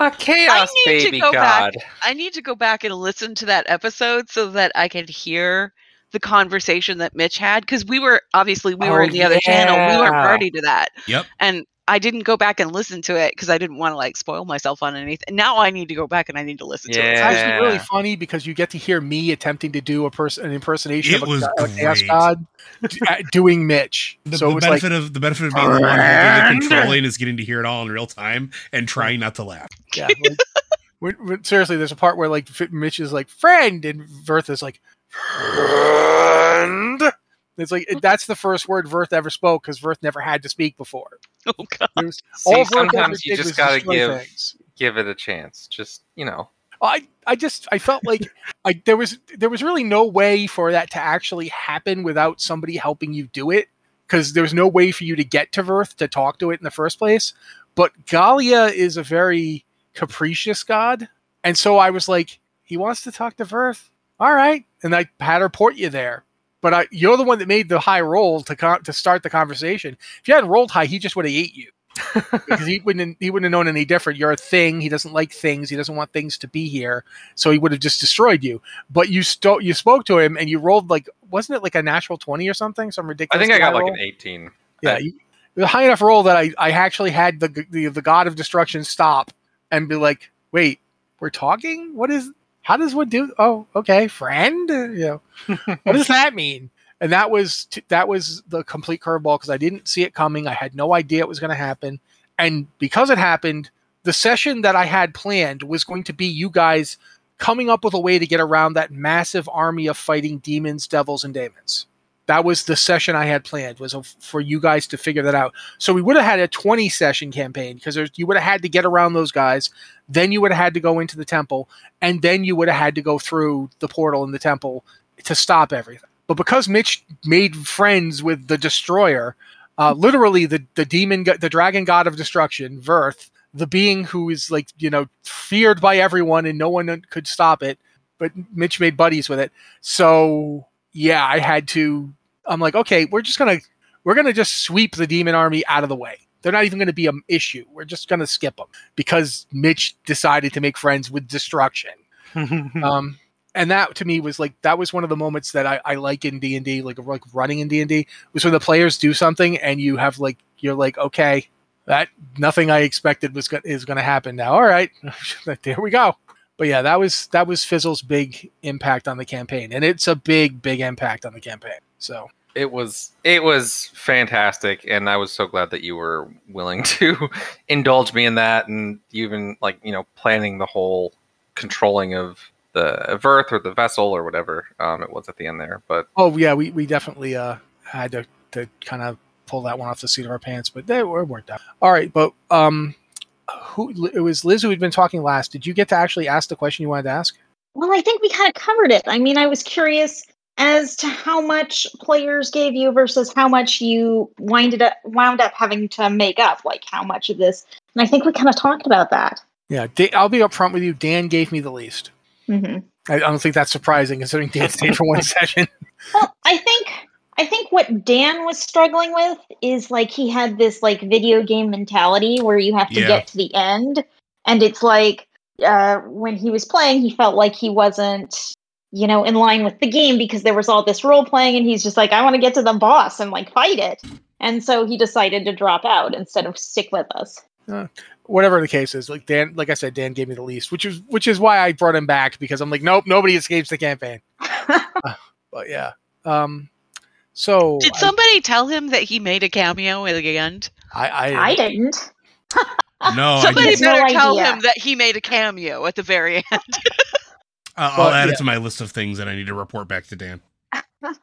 A chaos I need to baby go god. back. I need to go back and listen to that episode so that I can hear the conversation that Mitch had because we were obviously we were Oh, in the other channel. We weren't party to that. Yep. And I didn't go back and listen to it because I didn't want to like spoil myself on anything. Now I need to go back and I need to listen to it. It's actually really funny because you get to hear me attempting to do a person an impersonation It of a, was go- a chaos god d- doing Mitch. The, so the it was like, benefit of the benefit of being the one holding Friend. the controlling is getting to hear it all in real time and trying not to laugh. yeah, like, we're- we're- seriously, there's a part where like Mitch is like friend, and Verth is like friend. It's like that's the first word Verth ever spoke because Verth never had to speak before. Oh god. Was- See, all Verth ever sometimes you just gotta give things. give it a chance. Just you know. I I just I felt like I there was there was really no way for that to actually happen without somebody helping you do it because there was no way for you to get to Verth to talk to it in the first place. But Galia is a very capricious god, and so I was like, he wants to talk to Verth. All right, and I had her port you there. But I, you're the one that made the high roll to con- to start the conversation. If you hadn't rolled high, he just would have ate you because he wouldn't he wouldn't have known any different. You're a thing. He doesn't like things. He doesn't want things to be here. So he would have just destroyed you. But you sto- you spoke to him and you rolled like wasn't it like a natural twenty or something? Some ridiculous. I think I got high like an 18. yeah. You, it was a high enough roll that I, I actually had the, the the god of destruction stop and be like, wait, we're talking. What is? How does one do? Oh, okay, friend. You know, what does that mean? And that was t- that was the complete curveball because I didn't see it coming. I had no idea it was going to happen, and because it happened, the session that I had planned was going to be you guys coming up with a way to get around that massive army of fighting demons, devils, and daemons. That was the session I had planned was for you guys to figure that out. So we would have had a 20 session campaign because you would have had to get around those guys. Then you would have had to go into the temple, and then you would have had to go through the portal in the temple to stop everything. But because Mitch made friends with the destroyer, uh, literally the the demon, the dragon god of destruction, Verth, the being who is like you know feared by everyone and no one could stop it. But Mitch made buddies with it, so yeah, I had to. I'm like, okay, we're just gonna we're gonna just sweep the demon army out of the way. They're not even going to be an issue. We're just going to skip them because Mitch decided to make friends with destruction um, and that to me was like that was one of the moments that I, I like in D and D, like like running in D and D was when the players do something and you have like you're like okay, that nothing I expected was go- is going to happen now. All right, there we go. But yeah, that was that was Fizzle's big impact on the campaign, and it's a big big impact on the campaign. So it was it was fantastic and i was so glad that you were willing to indulge me in that and even like you know planning the whole controlling of the Verth or the vessel or whatever um, it was at the end there but oh yeah, we, we definitely uh had to to kind of pull that one off the seat of our pants, but they were worked out. All right, but um, who it was Liz who had been talking last. Did you get to actually ask the question you wanted to ask? Well, I think we kind of covered it. I mean, I was curious as to how much players gave you versus how much you winded up wound up having to make up, like how much of this. And I think we kind of talked about that. Yeah, I'll be upfront with you. Dan gave me the least. hmm I, I don't think that's surprising considering Dan stayed for one session. Well, I think I think what Dan was struggling with is like he had this like video game mentality where you have to Yeah. get to the end, and it's like uh, when he was playing, he felt like he wasn't, you know, in line with the game because there was all this role playing, and he's just like, I want to get to the boss and like fight it, and so he decided to drop out instead of stick with us. Whatever the case is, like Dan, like I said, Dan gave me the least, which is which is why I brought him back because I'm like, nope, nobody escapes the campaign. But yeah, um, so Did I- somebody tell him that he made a cameo at the end? I, I, I didn't. No, I Somebody didn't. no better tell idea. him that he made a cameo at the very end. I'll, I'll add yeah. it to my list of things that I need to report back to Dan.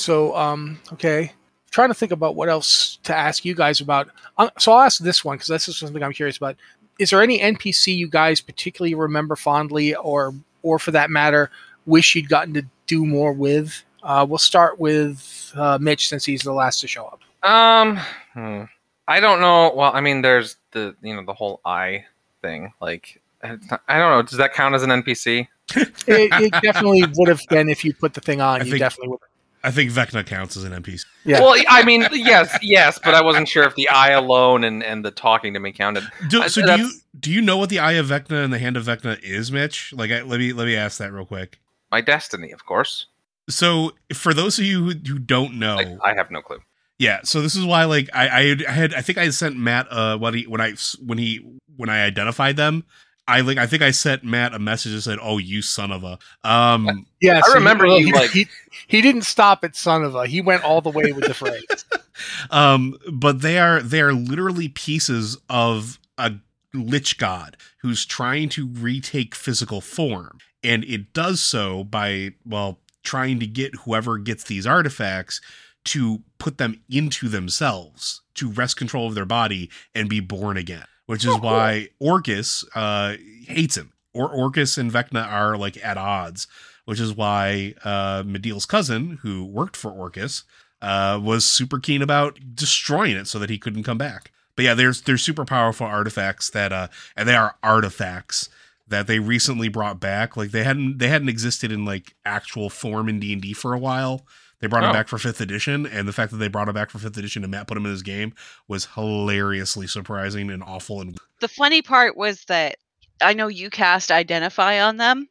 So, um, okay, trying to think about what else to ask you guys about. Uh, so I'll ask this one because this is something I'm curious about. Is there any NPC you guys particularly remember fondly, or, or for that matter, wish you'd gotten to do more with? Uh, we'll start with uh, Mitch since he's the last to show up. Um, hmm. I don't know. Well, I mean, there's the you know the whole eye thing. Like, not- I don't know. Does that count as an NPC? It, it definitely would have been if you put the thing on. I you think- definitely would. I think Vecna counts as an NPC. Yeah. Well, I mean, yes, yes, but I wasn't sure if the eye alone and, and the talking to me counted. Do, I- so do you do you know what the Eye of Vecna and the Hand of Vecna is, Mitch? Like, I, let me let me ask that real quick. My destiny, of course. So, for those of you who, who don't know, I, I have no clue. Yeah, so this is why like I I had, I had I think I sent Matt uh what he when I when he when I identified them I like I think I sent Matt a message that said oh you son of a um Yeah, I remember he, he, like- he, he didn't stop at son of a. He went all the way with the phrase. um but they are they are literally pieces of a lich god who's trying to retake physical form and it does so by well trying to get whoever gets these artifacts to put them into themselves to wrest control of their body and be born again which is Oh, cool. why orcus uh hates him or orcus and vecna are like at odds which is why uh Mediel's cousin who worked for orcus uh, was super keen about destroying it so that he couldn't come back. But yeah, there's there's super powerful artifacts that uh and they are artifacts that they recently brought back. Like they hadn't they hadn't existed in like actual form in D and D for a while. They brought Oh. them back for fifth edition, and the fact that they brought him back for fifth edition and Matt put him in his game was hilariously surprising and awful. And the funny part was that I know you cast identify on them.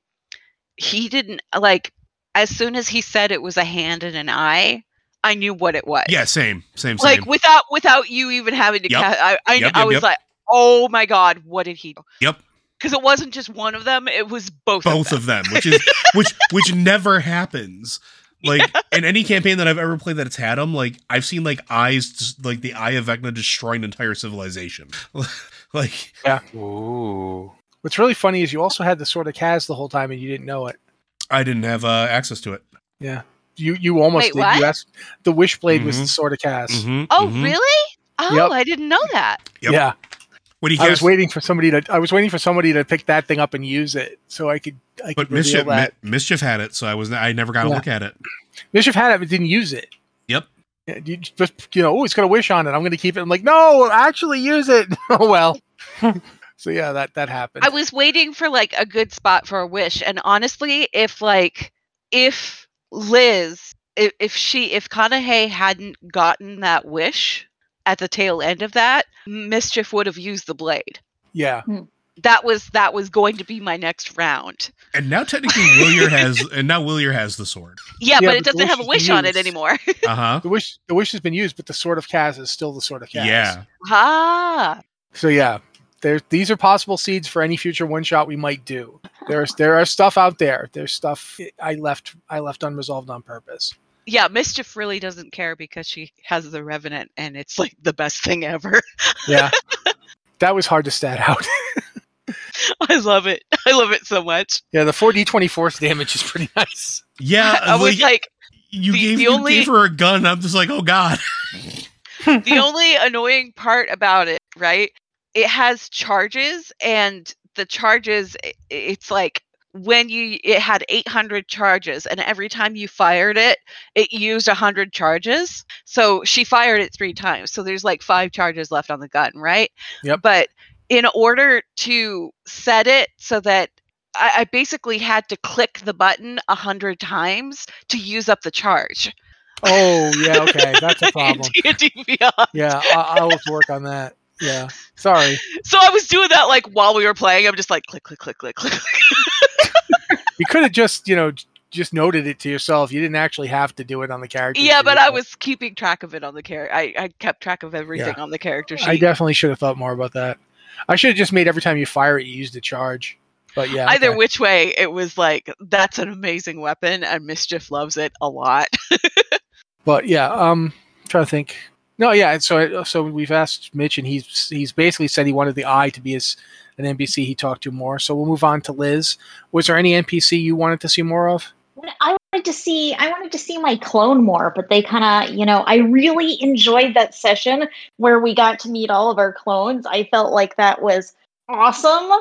He didn't like as soon as he said it was a hand and an eye, I knew what it was. yeah, same, same, same. like without without you even having to Yep. cast, I I, Yep, I yep, was like, oh my god, what did he do? Yep. Because it wasn't just one of them; it was both. both of them. of them, which is which which never happens. Like in any campaign that I've ever played that it's had them, like I've seen like eyes, like the eye of Vecna destroy an entire civilization. like yeah. Ooh. What's really funny is you also had the sword of Kas the whole time and you didn't know it. I didn't have uh, access to it. Yeah. You you almost Wait, did. what? You asked the Wishblade was Mhm. the sword of Kas. Mhm, Oh, mhm. really? Oh, Yep. I didn't know that. Yep. Yeah. What do you I was waiting for somebody to I was waiting for somebody to pick that thing up and use it so I could I But could mischief, that. Mi- mischief had it, so I was I never got to Yeah. look at it. Mischief had it but didn't use it. Yep. Yeah, You just you know, oh, it's got a wish on it. I'm going to keep it. I'm like, no, actually use it. oh well. so yeah, that that happened. I was waiting for like a good spot for a wish, and honestly, if like if Liz, if, if she, if Kanahe hadn't gotten that wish at the tail end of that, mischief would have used the blade. yeah. That was that was going to be my next round. And now technically Willier has and now Willier has the sword. Yeah, Yeah, but it but the doesn't have a wish is wish on it anymore. Uh huh. The wish the wish has been used, but the sword of Kas is still the sword of Kas. Yeah. ah, So yeah, there these are possible seeds for any future one shot we might do. There's there are stuff out there. There's stuff I left I left unresolved on purpose. Yeah. Mischief really doesn't care because she has the revenant, and it's like the best thing ever. Yeah. that was hard to stat out. I love it. I love it so much. yeah, the 4d20 force damage is pretty nice. Yeah. I was like, you the- gave the you only- gave her a gun. I'm just like, oh god. the only annoying part about it, right? It has charges, and the charges, it's like when you it had 800 charges, and every time you fired it, it used 100 charges. So she fired it three times. So there's like five charges left on the gun, right? Yep. But in order to set it so that I, I basically had to click the button a hundred times to use up the charge. Oh yeah, okay, that's a problem. Yeah, I, I'll have to work on that. Yeah, sorry. So I was doing that like while we were playing. I'm just like click, click, click, click, click. You could have just you know just noted it to yourself. You didn't actually have to do it on the character. yeah, sheet, but I was keeping track of it on the character. I, I kept track of everything Yeah. on the character sheet. I definitely should have thought more about that. I should have just made every time you fire it, you use the charge. But yeah, Either okay. which way, it was like that's an amazing weapon, and Mischief loves it a lot. But yeah, um, trying to think. No, yeah. So so we've asked Mitch, and he's he's basically said he wanted the eye to be his an NPC he talked to more. So we'll move on to Liz. Was there any NPC you wanted to see more of? I wanted to see I wanted to see my clone more, but they kind of, you know, I really enjoyed that session where we got to meet all of our clones. I felt like that was awesome.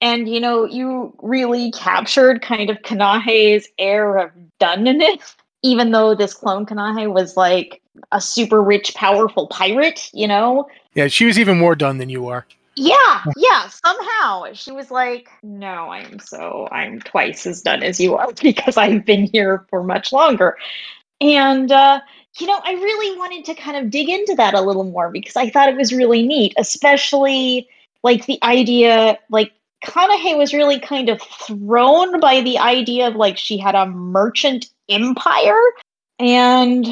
And you know, you really captured kind of Kanahe's air of doneness, even though this clone Kanahe was like a super rich, powerful pirate, you know? Yeah, she was even more done than you are. Yeah, yeah, somehow. She was like, No, I'm so, I'm twice as done as you are because I've been here for much longer. And, uh, you know, I really wanted to kind of dig into that a little more because I thought it was really neat, especially like the idea, like, Kanahe was really kind of thrown by the idea of like she had a merchant empire. And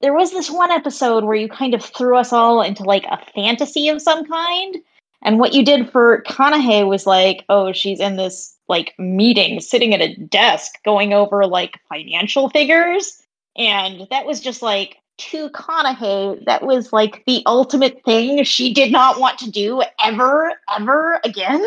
there was this one episode where you kind of threw us all into like a fantasy of some kind. And what you did for Kanahe was like, oh, she's in this like meeting, sitting at a desk, going over like financial figures. And that was just like to Kanahe, that was like the ultimate thing she did not want to do ever, ever again.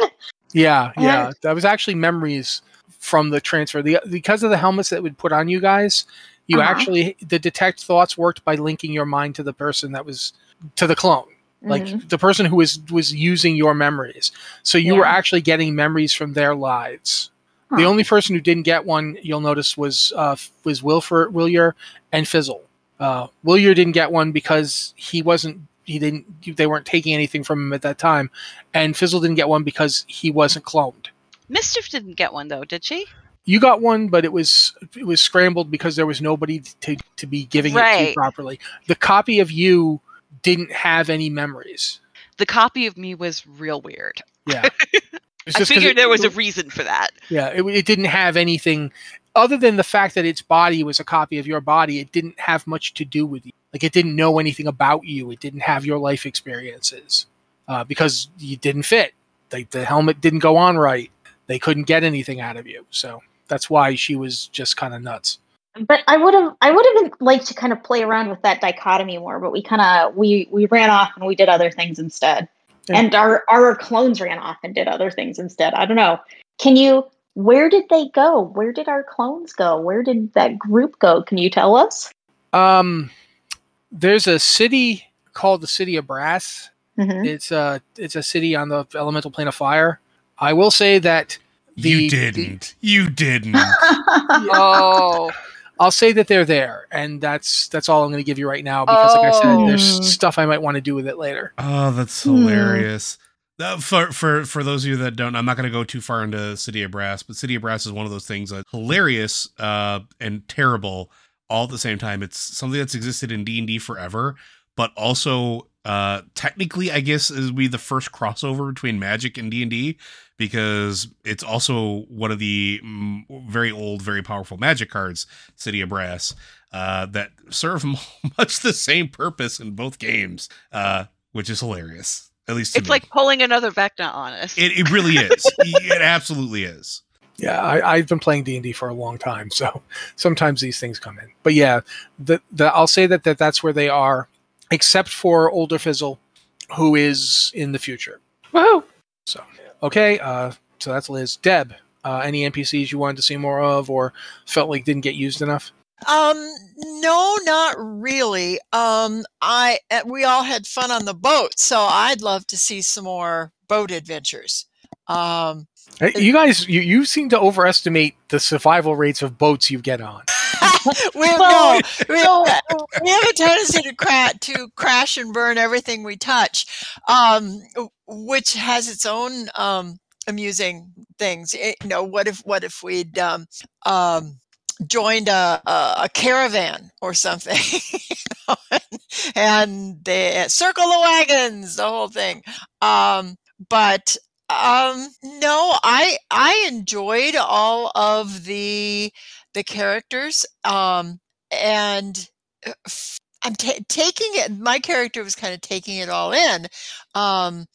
Yeah, yeah. And- That was actually memories from the transfer. The because of the helmets that would put on you guys, you Uh-huh. actually the detect thoughts worked by linking your mind to the person that was to the clone. Like Mhm. the person who was was using your memories. So you were actually getting memories from their lives. The only person who didn't get one, you'll notice, was uh, was Wilford, Willier, and Fizzle. Uh, Willier didn't get one because he wasn't. He didn't. They weren't taking anything from him at that time, and Fizzle didn't get one because he wasn't cloned. Mischief didn't get one though, did she? You got one, but it was it was scrambled because there was nobody to to be giving it to Right. properly. The copy of you didn't have any memories. The copy of me was real weird. Yeah. I figured it- there was a reason for that. Yeah, it, it didn't have anything other than the fact that its body was a copy of your body. It didn't have much to do with you. Like it didn't know anything about you. It didn't have your life experiences uh, because you didn't fit. Like the helmet didn't go on right. They couldn't get anything out of you. So that's why she was just kind of nuts. But I would have I would have liked to kind of play around with that dichotomy more, but we kind of we we ran off and we did other things instead. Yeah. And our our clones ran off and did other things instead. I don't know. Can you where did they go? Where did our clones go? Where did that group go? Can you tell us? Um, there's a city called the City of Brass. Mhm. It's a it's a city on the elemental plane of fire. I will say that the you didn't. You didn't. Oh, I'll say that they're there, and that's that's all I'm going to give you right now because, like I said, Oh. there's stuff I might want to do with it later. Oh, that's Hmm. hilarious. Uh, for for for those of you that don't, I'm not going to go too far into City of Brass, but City of Brass is one of those things that's hilarious uh, and terrible all at the same time. It's something that's existed in D and D forever, but also uh, technically, I guess, is we the first crossover between Magic and D and D because it's also one of the very old, very powerful Magic cards, City of Brass, uh, that serve much the same purpose in both games, uh, which is hilarious. At least to it's me. like pulling another Vecna on us. it, it really is. it absolutely is. Yeah, I, I've been playing D and D for a long time, so sometimes these things come in. But yeah, the, the I'll say that, that that's where they are, except for older Fizzle, who is in the future. Woohoo! Okay, uh, so that's Liz. Deb, uh, any NPCs you wanted to see more of, or felt like didn't get used enough? Um, no, not really. Um, I uh, we all had fun on the boat, so I'd love to see some more boat adventures. Um, You guys, you, you seem to overestimate the survival rates of boats you get on. we, Well, no, we, so- we have a tendency to cra- to crash and burn everything we touch, um, which has its own um, amusing things. It- you know, what if what if we'd um, um, joined a, a, a caravan or something, and they circle the wagons, the whole thing. Um, but um, no, I I enjoyed all of the the characters, um, and uh, I'm ta taking it. My character was kind of taking it all in. Um,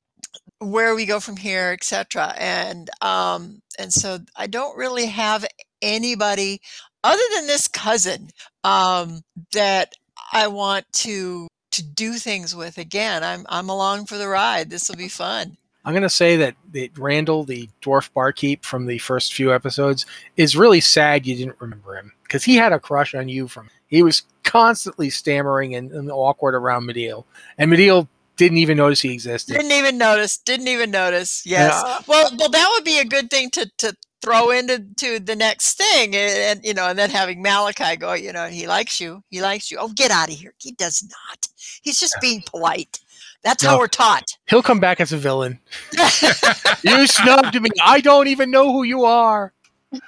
where we go from here, etc. And um, and so I don't really have anybody other than this cousin um, that I want to to do things with again. I'm I'm along for the ride. This will be fun. I'm going to say that, that Randall, the dwarf barkeep from the first few episodes, is really sad you didn't remember him because he had a crush on you. From he was constantly stammering and, and awkward around Mediel, and Mediel didn't even notice he existed. Didn't even notice. Didn't even notice. Yes. Yeah. Well, well, that would be a good thing to to throw into to the next thing, and, and, you know, and then having Malachi go, you know, he likes you. He likes you. Oh, get out of here. He does not. He's just being polite. That's how we're taught. He'll come back as a villain. you snubbed me. I don't even know who you are.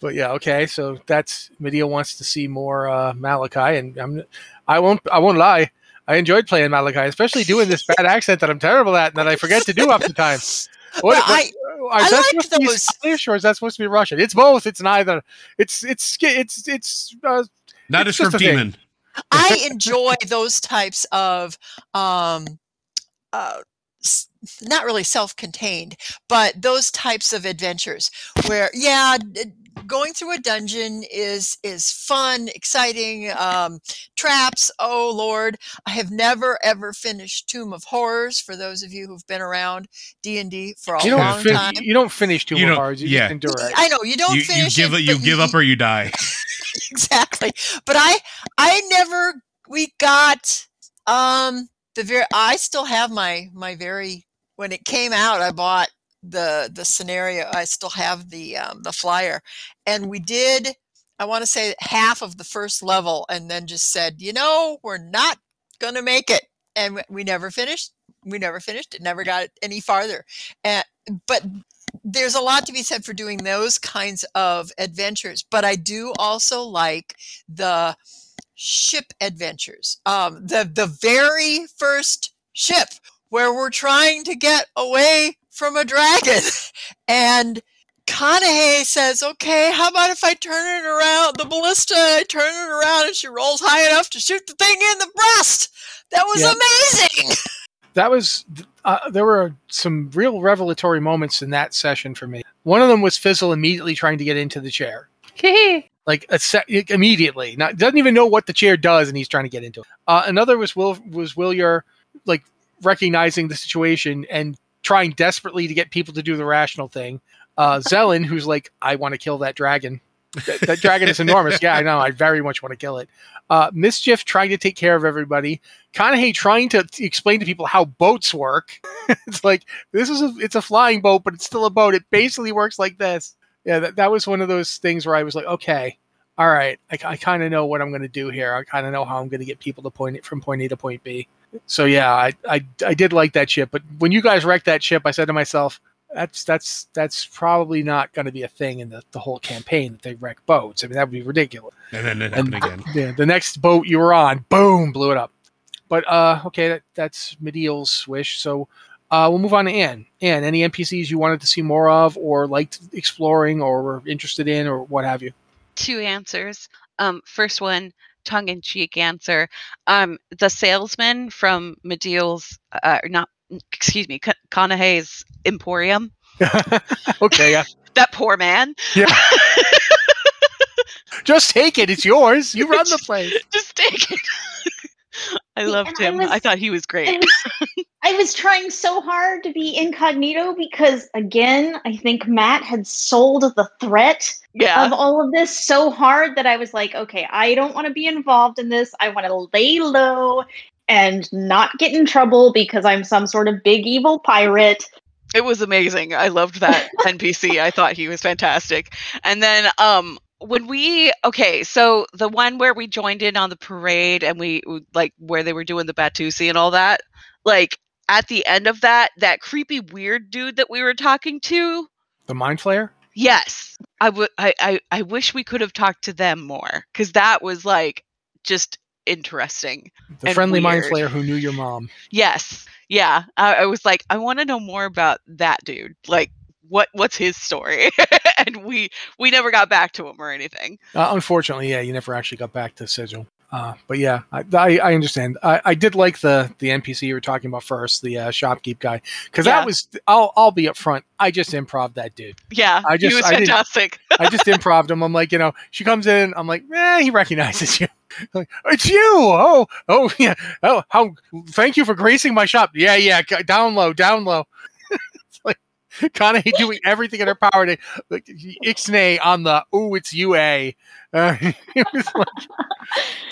But yeah, okay. So that's Medea wants to see more uh, Malachi, and I'm I won't I won't lie. I enjoyed playing Malachi, especially doing this bad accent that I'm terrible at and that I forget to do half the time. What, Well, what- I- is I that like supposed to be those- Spanish or is that supposed to be Russian? It's both. It's neither. It's it's it's it's. Uh, Not It's a just a script thing. demon. I enjoy those types of um uh not really self-contained, but those types of adventures where yeah, going through a dungeon is is fun, exciting, um traps, oh lord. I have never ever finished Tomb of Horrors for those of you who've been around D&D for a you long don't fin- time. you don't finish too You don't- hard. You yeah. just endure it. I know you don't You, you finish give it, it, you but give up or you die. exactly but i i never we got um the very i still have my my very when it came out i bought the the scenario i still have the um, the flyer. And we did i want to say half of the first level and then just said you know we're not gonna make it. And we- never finished we never finished it never got any farther. And but there's a lot to be said for doing those kinds of adventures but i do also like the ship adventures um the the very first ship where we're trying to get away from a dragon and Kanahe says, okay, how about if I turn it around, the ballista, I turn it around and she rolls high enough to shoot the thing in the breast. That was Yeah. amazing. that was uh, there were some real revelatory moments in that session for me. One of them was Fizzle immediately trying to get into the chair, like a se- immediately, not doesn't even know what the chair does, and he's trying to get into it. Uh, another was Will was Willier like recognizing the situation and trying desperately to get people to do the rational thing. Uh, Zelen, who's like, I want to kill that dragon. That, that dragon is enormous. Yeah, I know. I very much want to kill it. Uh, Mischief trying to take care of everybody. Kanahe trying to t- explain to people how boats work. it's like this is a it's a flying boat, but it's still a boat. It basically works like this. Yeah, that, that was one of those things where I was like, okay, all right, I, I kind of know what I'm going to do here. I kind of know how I'm going to get people to point it from point A to point B. So yeah, I, I I did like that ship, but when you guys wrecked that ship, I said to myself, that's that's that's probably not going to be a thing in the, the whole campaign that they wreck boats. I mean, that would be ridiculous. And then it And- happened again. Yeah, the next boat you were on, boom, blew it up. But uh, okay, that, that's Mediel's wish. So uh, we'll move on to Anne. Anne, any NPCs you wanted to see more of, or liked exploring, or were interested in, or what have you? two answers. Um, first one, tongue in cheek answer. Um, the salesman from Mediel's, uh, not, excuse me, Ka- Kanahe's Emporium. okay, yeah, That poor man. yeah. Just take it; it's yours. You run the place. Just take it. I loved and him. I was- thought he was I great. was, I was trying so hard to be incognito because, again, I think Matt had sold the threat Yeah. of all of this so hard that I was like, okay, I don't want to be involved in this. I want to lay low and not get in trouble because I'm some sort of big evil pirate. It was amazing. I loved that NPC. I thought he was fantastic. And then um when we okay, so the one where we joined in on the parade and we like where they were doing the Batusi and all that, like at the end of that, that creepy weird dude that we were talking to, The mind flayer. Yes, I would. I, I I wish we could have talked to them more because that was like just interesting. The friendly mind weird. flayer who knew your mom. Yes, yeah. I, I was like, I want to know more about that dude. Like, what what's his story? and we we never got back to him or anything. Uh, unfortunately, yeah, you never actually got back to Sigil. Uh, but yeah, I, I, I understand. I, I did like the the NPC you were talking about first, the uh, shopkeep guy, because Yeah. that was. I'll I'll be up front. I just improv that dude. Yeah, I he just- was fantastic. I just improved him. I'm like, you know, she comes in. I'm like, eh, he recognizes you. like, it's you. Oh, oh yeah. Oh, how? Thank you for gracing my shop. Yeah, yeah. Down low, down low. like of doing everything in her power to like ixnay on the. Oh, it's UA. Uh, it was like,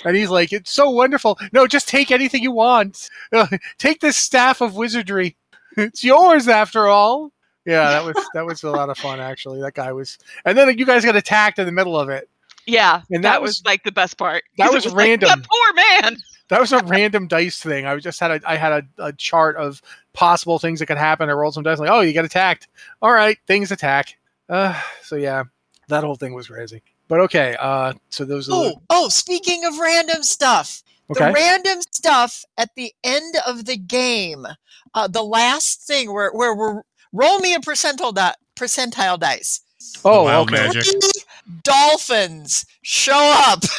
and he's like, it's so wonderful. No, just take anything you want. Uh, take this staff of wizardry. It's yours after all. Yeah, that was that was a lot of fun actually. That guy was, and then you guys got attacked in the middle of it. Yeah, And that, that was, was- like the best part. That was like, random. that poor man. That was a random dice thing. I just had a I had a, a chart of possible things that could happen. I rolled some dice, like, oh, you get attacked. All right, things attack. Uh, so yeah, that whole thing was crazy. But okay, uh, so those are Oh, oh, speaking of random stuff, the, okay. the random stuff at the end of the game, uh, the last thing where where we're roll me a percentile di- percentile dice. oh, Wild okay. magic. Dolphins show up.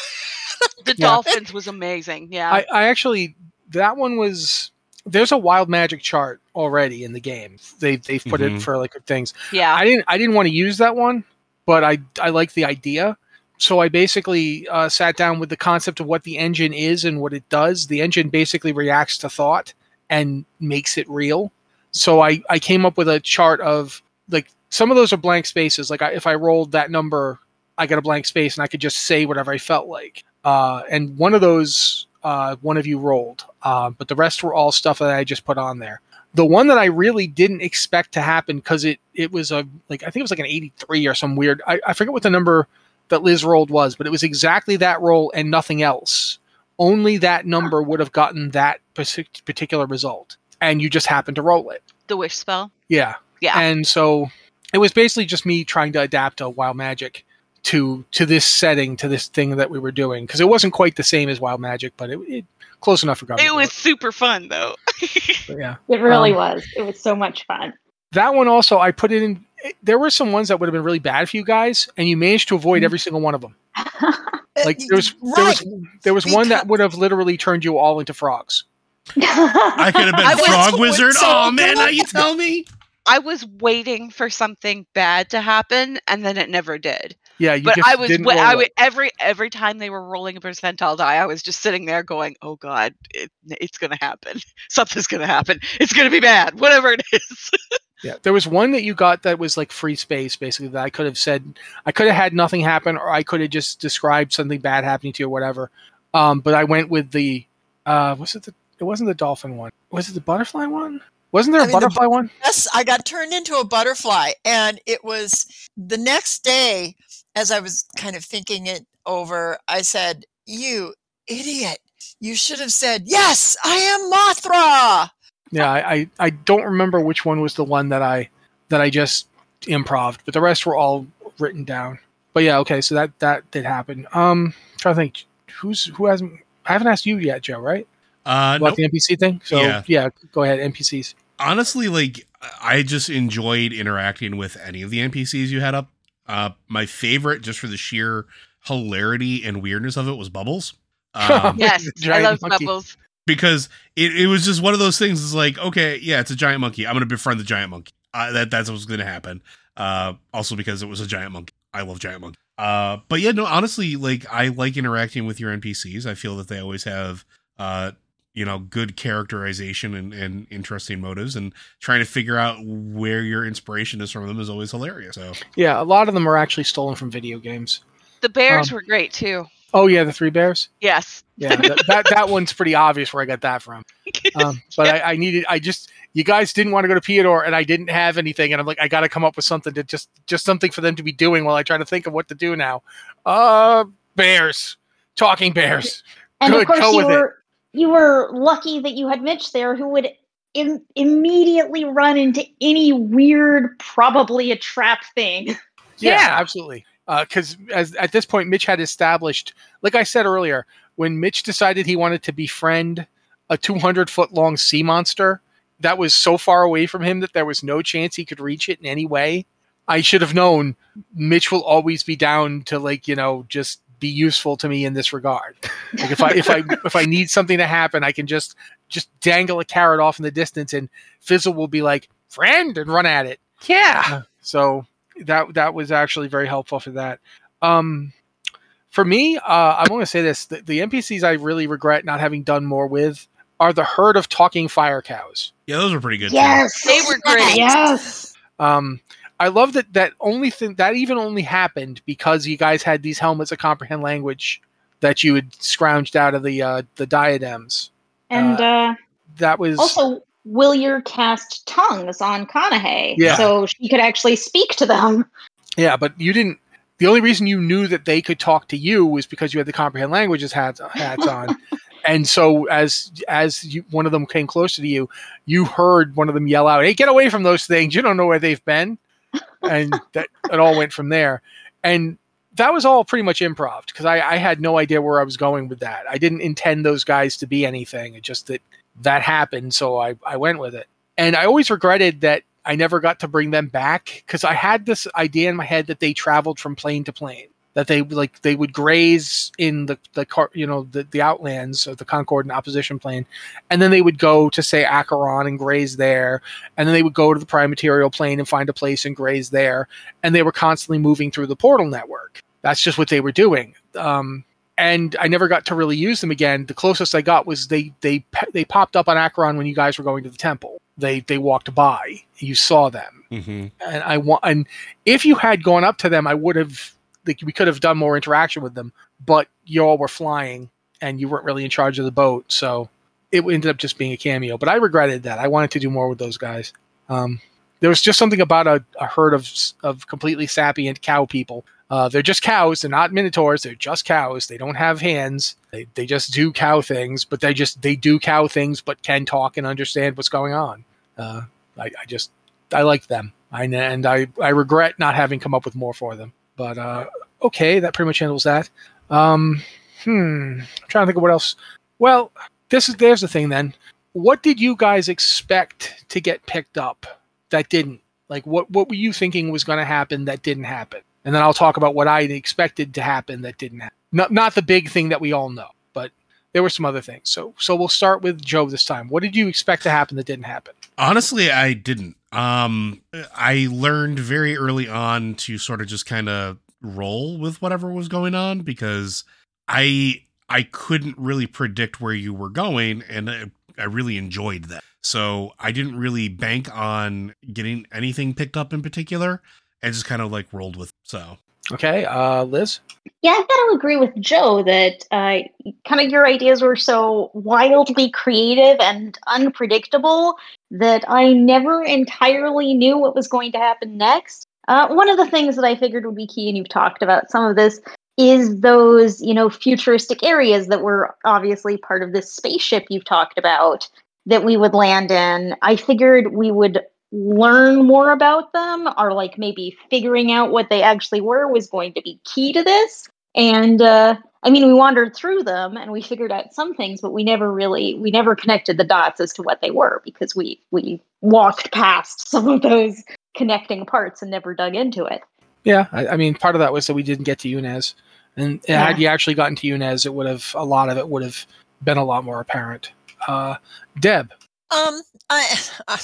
The Yeah. dolphins was amazing. Yeah, I, I actually that one was there's a wild magic chart already in the game. They they've put Mhm. it for like things. yeah. I didn't I didn't want to use that one, but I I like the idea. So I basically uh, sat down with the concept of what the engine is and what it does. The engine basically reacts to thought and makes it real. So I I came up with a chart of like some of those are blank spaces. Like I, if I rolled that number, I got a blank space and I could just say whatever I felt like. Uh, and one of those uh, one of you rolled, uh, but the rest were all stuff that I just put on there the one that I really didn't expect to happen because it it was a like I think it was like an 83 or some weird I, I forget what the number that Liz rolled was, but it was exactly that roll and nothing else. Only that number would have gotten that particular result, and you just happened to roll it. the wish spell. Yeah, Yeah. and so it was basically just me trying to adapt a Wild Magic to to this setting to this thing that we were doing because it wasn't quite the same as Wild Magic, but it, it close enough for government. It was work. super fun though. Yeah. It really Um, was. It was so much fun. that one also I put it in. it- there were some ones that would have been really bad for you guys, and you managed to avoid every single one of them. Like there was there was there was one that would have literally turned you all into frogs. I could have been I was Frog so Wizard. Oh man, now you tell me. I was waiting for something bad to happen, and then it never did. Yeah, you but just I was, didn't wa- roll I would every every time they were rolling a percentile die, I was just sitting there going, "Oh God, it, it's gonna happen. Something's gonna happen. It's gonna be bad. Whatever it is." Yeah, there was one that you got that was like free space, basically. That I could have said, I could have had nothing happen, or I could have just described something bad happening to you, or whatever. Um, but I went with the, uh, was it the? It wasn't the dolphin one. Was it the butterfly one? Wasn't there a I mean, the butterfly one? Yes, I got turned into a butterfly. And it was the next day, as I was kind of thinking it over, I said, You idiot. You should have said, Yes, I am Mothra. Yeah, I, I, I don't remember which one was the one that I that I just improved, but the rest were all written down. But yeah, okay, so that that did happen. Um, trying to think, who's who hasn't? I haven't asked you yet, Joe. Right? Uh, About nope. the NPC thing. So Yeah. yeah, go ahead. NPCs. honestly, like I just enjoyed interacting with any of the NPCs you had up. Uh, my favorite, just for the sheer hilarity and weirdness of it, was Bubbles. Um, yes, I love monkey. bubbles. because it, it was just one of those things. It's like, okay, yeah, it's a giant monkey. I'm gonna befriend the giant monkey. Uh, that that's what's gonna happen. Uh, also because it was a giant monkey. I love giant monkey. Uh, but yeah, no, honestly, like I like interacting with your NPCs. I feel that they always have, uh, you know, good characterization and, and interesting motives, and trying to figure out where your inspiration is from them is always hilarious. So Yeah, a lot of them are actually stolen from video games. The bears Um, were great too. Oh yeah, the three bears. Yes. Yeah, that, that that one's pretty obvious where I got that from. Um, but I, I needed, I just, you guys didn't want to go to Theodore, and I didn't have anything, and I'm like, I got to come up with something to just, just something for them to be doing while I try to think of what to do now. Uh, bears, talking bears. And Good, of course, go you with it. were you were lucky that you had Mitch there, who would Im- immediately run into any weird, probably a trap thing. Yeah, Yeah. absolutely. Uh, because as at this point, Mitch had established, like I said earlier, when Mitch decided he wanted to befriend a 200 foot long sea monster that was so far away from him that there was no chance he could reach it in any way. I should have known Mitch will always be down to like you know just be useful to me in this regard. Like if I if I if I need something to happen, I can just just dangle a carrot off in the distance, and Fizzle will be like friend and run at it. Yeah. So that that was actually very helpful for that. Um, for me, uh, I'm going to say this: the, the NPCs I really regret not having done more with are the herd of talking fire cows. Yeah, those were pretty good. too. Yes, They were great. Yes. Um, I love that that only thing that even only happened because you guys had these helmets that comprehend language that you had scrounged out of the uh, the diadems. And uh, That was also, Willier cast tongues on Kanahe, Yeah. so she could actually speak to them. Yeah, but you didn't. The only reason you knew that they could talk to you was because you had the comprehend languages hats hats on, and so as as you, one of them came closer to you, you heard one of them yell out, "Hey, get away from those things! You don't know where they've been," and that it all went from there. And that was all pretty much improv because I, I had no idea where I was going with that. I didn't intend those guys to be anything. It just that that happened, so I I went with it. And I always regretted that I never got to bring them back because I had this idea in my head that they traveled from plane to plane. That they like they would graze in the the car, you know, the, the outlands of the Concordant Opposition plane, and then they would go to say Acheron and graze there, and then they would go to the prime material plane and find a place and graze there, and they were constantly moving through the portal network. That's just what they were doing. Um, and I never got to really use them again. The closest I got was they they they popped up on Acheron when you guys were going to the temple. They they walked by. You saw them, Mm-hmm. and I want. And if you had gone up to them, I would have. Like we could have done more interaction with them, but you all were flying, and you weren't really in charge of the boat, so it ended up just being a cameo. But I regretted that. I wanted to do more with those guys. Um, there was just something about a, a herd of of completely sapient cow people. Uh, they're just cows. They're not minotaurs. They're just cows. They don't have hands. They, they just do cow things, but they just they do cow things, but can talk and understand what's going on. Uh, I, I just I like them. I and I I regret not having come up with more for them. But uh, okay, that pretty much handles that. Um, hmm, I'm trying to think of what else. Well, this is there's the thing then. What did you guys expect to get picked up that didn't? Like what what were you thinking was going to happen that didn't happen? And then I'll talk about what I expected to happen that didn't happen. Not not the big thing that we all know, but there were some other things. So so we'll start with Joe this time. What did you expect to happen that didn't happen? Honestly, I didn't. Um, I learned very early on to sort of just kind of roll with whatever was going on because I I couldn't really predict where you were going, and I, I really enjoyed that. So I didn't really bank on getting anything picked up in particular, and just kind of like rolled with. So Okay, uh, Liz. Yeah, I've got to agree with Joe that uh, kind of your ideas were so wildly creative and unpredictable that I never entirely knew what was going to happen next. Uh, one of the things that I figured would be key, and you've talked about some of this, is those you know futuristic areas that were obviously part of this spaceship you've talked about that we would land in. I figured we would learn more about them or like maybe figuring out what they actually were was going to be key to this and uh i mean we wandered through them and we figured out some things but we never really we never connected the dots as to what they were because we we walked past some of those connecting parts and never dug into it Yeah, I, I mean, part of that was that we didn't get to Yunez, and Yeah. had you actually gotten to Yunez, it would have a lot of it would have been a lot more apparent. Uh, Deb, Um, I, I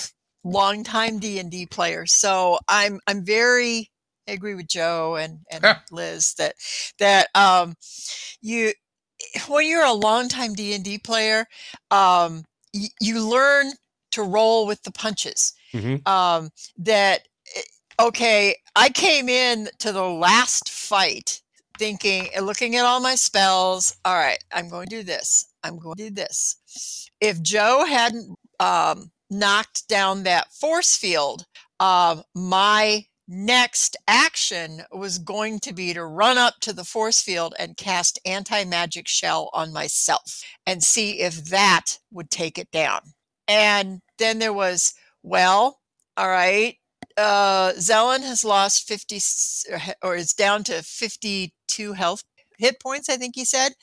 long time D and D player, so I'm I'm very I agree with Joe and and Yeah. Liz that that um you when you're a long time D and D player, um y- you learn to roll with the punches. Mhm. Um, that eh, okay, I came in to the last fight thinking and looking at all my spells. All right, I'm going to do this. I'm going to do this. If Joe hadn't um, knocked down that force field, um, my next action was going to be to run up to the force field and cast anti magic shell on myself and see if that would take it down. And then there was, well, all right, uh, Zelen has lost 50 or is down to 52 health hit points, I think he said.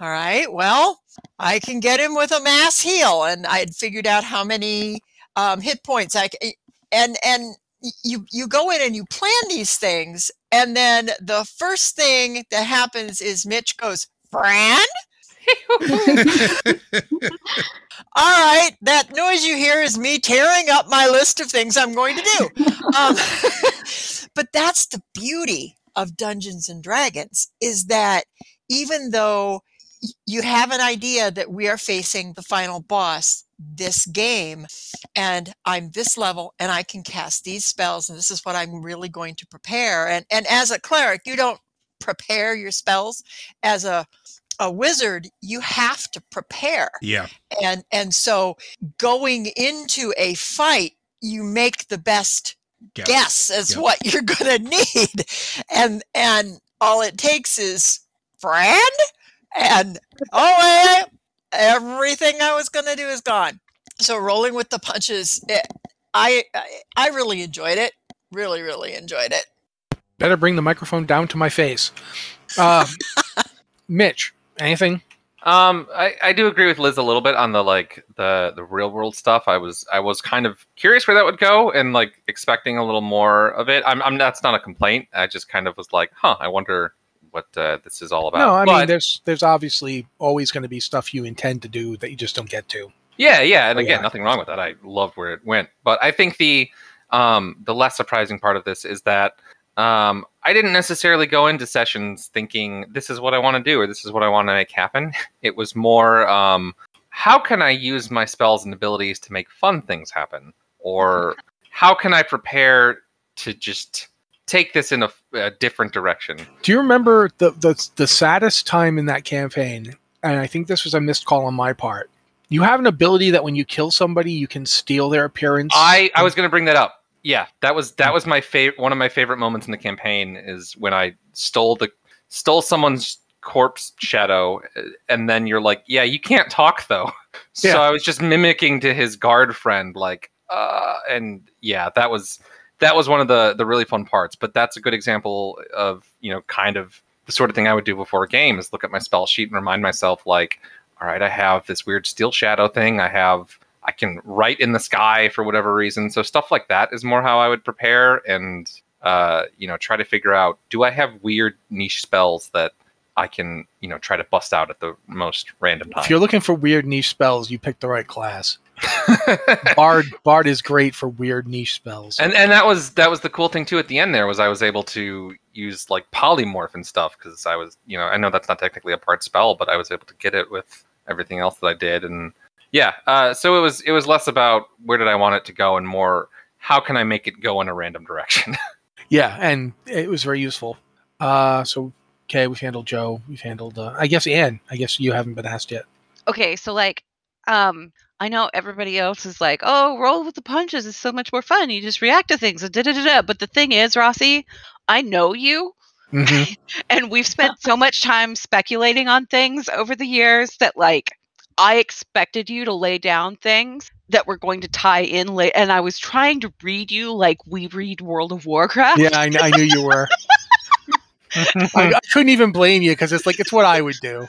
All right, well, I can get him with a mass heal. And I had figured out how many um, hit points I c- and and you you go in and you plan these things and then the first thing that happens is Mitch goes, Fran? All right, that noise you hear is me tearing up my list of things I'm going to do. Um, but that's the beauty of Dungeons and Dragons is that even though you have an idea that we are facing the final boss this game and I'm this level and I can cast these spells and this is what I'm really going to prepare and and as a cleric you don't prepare your spells as a a wizard you have to prepare yeah. and and so going into a fight you make the best Guess. guess as Yep. what you're going to need and and all it takes is friend and oh everything i was going to do is gone so rolling with the punches it, I, I i really enjoyed it really really enjoyed it Better bring the microphone down to my face. Uh, Mitch, anything? Um, I, I do agree with Liz a little bit on the like the the real world stuff. I was I was kind of curious where that would go and like expecting a little more of it. I'm, I'm that's not a complaint. I just kind of was like, huh, I wonder what uh, this is all about. No, I mean there's there's obviously always going to be stuff you intend to do that you just don't get to. Yeah, yeah, and again, yeah. nothing wrong with that. I loved where it went, but I think the um, the less surprising part of this is that um, I didn't necessarily go into sessions thinking this is what I want to do or this is what I want to make happen. It was more um, how can I use my spells and abilities to make fun things happen, or how can I prepare to just take this in a, a different direction. Do you remember the, the the saddest time in that campaign? And I think this was a missed call on my part. You have an ability that when you kill somebody, you can steal their appearance. I I was going to bring that up. Yeah, that was that was my favorite. One of my favorite moments in the campaign is when I stole the stole someone's corpse shadow, uh, and then you're like, yeah, you can't talk though. So Yeah. I was just mimicking to his guard friend, like, uh, and yeah, that was that was one of the the really fun parts. But that's a good example of you know kind of the sort of thing I would do before a game is look at my spell sheet and remind myself like, all right, I have this weird steel shadow thing. I have I can write in the sky for whatever reason. So stuff like that is more how I would prepare and uh, you know try to figure out do I have weird niche spells that I can you know try to bust out at the most random time. if you're looking for weird niche spells, you picked the right class. Bard Bard is great for weird niche spells. and and that was that was the cool thing too at the end there was I was able to use like polymorph and stuff because I was you know I know that's not technically a part spell but I was able to get it with everything else that I did and yeah uh, so it was it was less about where did I want it to go and more how can I make it go in a random direction. yeah, and it was very useful. Uh, so okay, we've handled Joe. We've handled. Uh, I guess Anne. I guess you haven't been asked yet. okay, so like, um, I know everybody else is like, oh, roll with the punches is so much more fun. You just react to things and da da da da. But the thing is, Rossi, I know you, hmm and we've spent so much time speculating on things over the years that like I expected you to lay down things that were going to tie in late, and I was trying to read you like we read World of Warcraft. Yeah, I, I knew you were. I, I couldn't even blame you because it's like it's what I would do.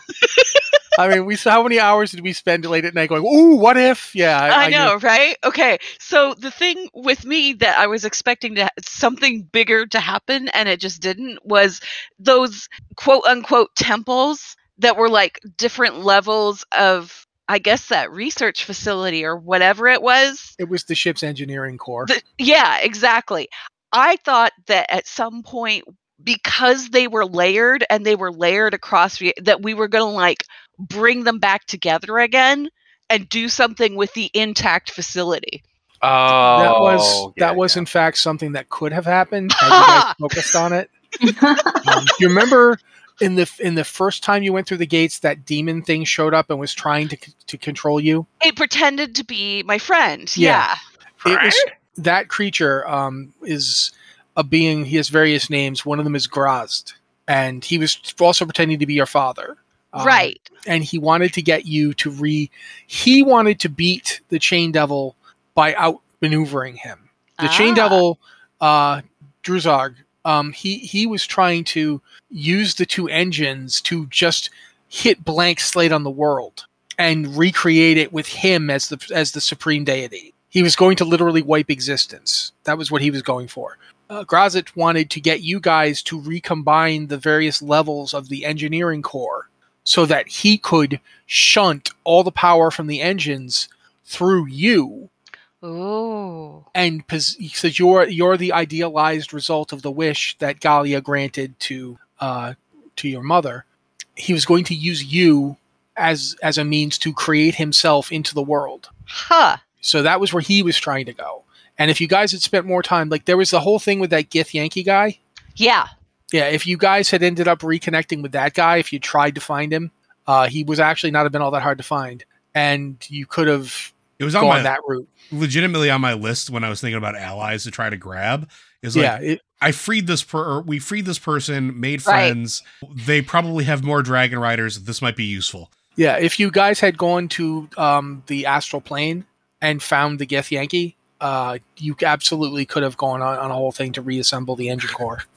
I mean, we how many hours did we spend late at night going, "Ooh, what if?" Yeah, I, I, know, right? Okay. So the thing with me that I was expecting to something bigger to happen and it just didn't was those quote unquote temples that were like different levels of I guess that research facility or whatever it was. It was the ship's engineering core. The- yeah, exactly. I thought that at some point because they were layered and they were layered across re- that we were going to like bring them back together again and do something with the intact facility. Oh, that was yeah, that was yeah. in fact something that could have happened had you guys focused on it. Um, you remember in the in the first time you went through the gates, that demon thing showed up and was trying to c- to control you. It pretended to be my friend. Yeah. Yeah. It was that creature um, is a being. He has various names. One of them is Graz'zt, and he was also pretending to be your father. Um, right. and he wanted to get you to re. He wanted to beat the Chain Devil by outmaneuvering him. The Chain Ah. Devil uh, Druzog, um, he he was trying to use the two engines to just hit blank slate on the world and recreate it with him as the as the supreme deity. He was going to literally wipe existence. That was what he was going for. Uh, Graz'zt wanted to get you guys to recombine the various levels of the engineering core so that he could shunt all the power from the engines through you Ooh. and he says you're you're the idealized result of the wish that Galia granted to uh, to your mother. He was going to use you as as a means to create himself into the world. Huh. So that was where he was trying to go. And if you guys had spent more time, like there was the whole thing with that Githyanki guy. Yeah. Yeah, if you guys had ended up reconnecting with that guy, if you tried to find him, uh, he was actually not have been all that hard to find, and you could have It was on my that route. legitimately on my list when I was thinking about allies to try to grab. Is like yeah, it, I freed this per or we freed this person, made Right. friends. They probably have more dragon riders. This might be useful. Yeah, if you guys had gone to um, the astral plane and found the Githyanki, uh, you absolutely could have gone on, on a whole thing to reassemble the engine core.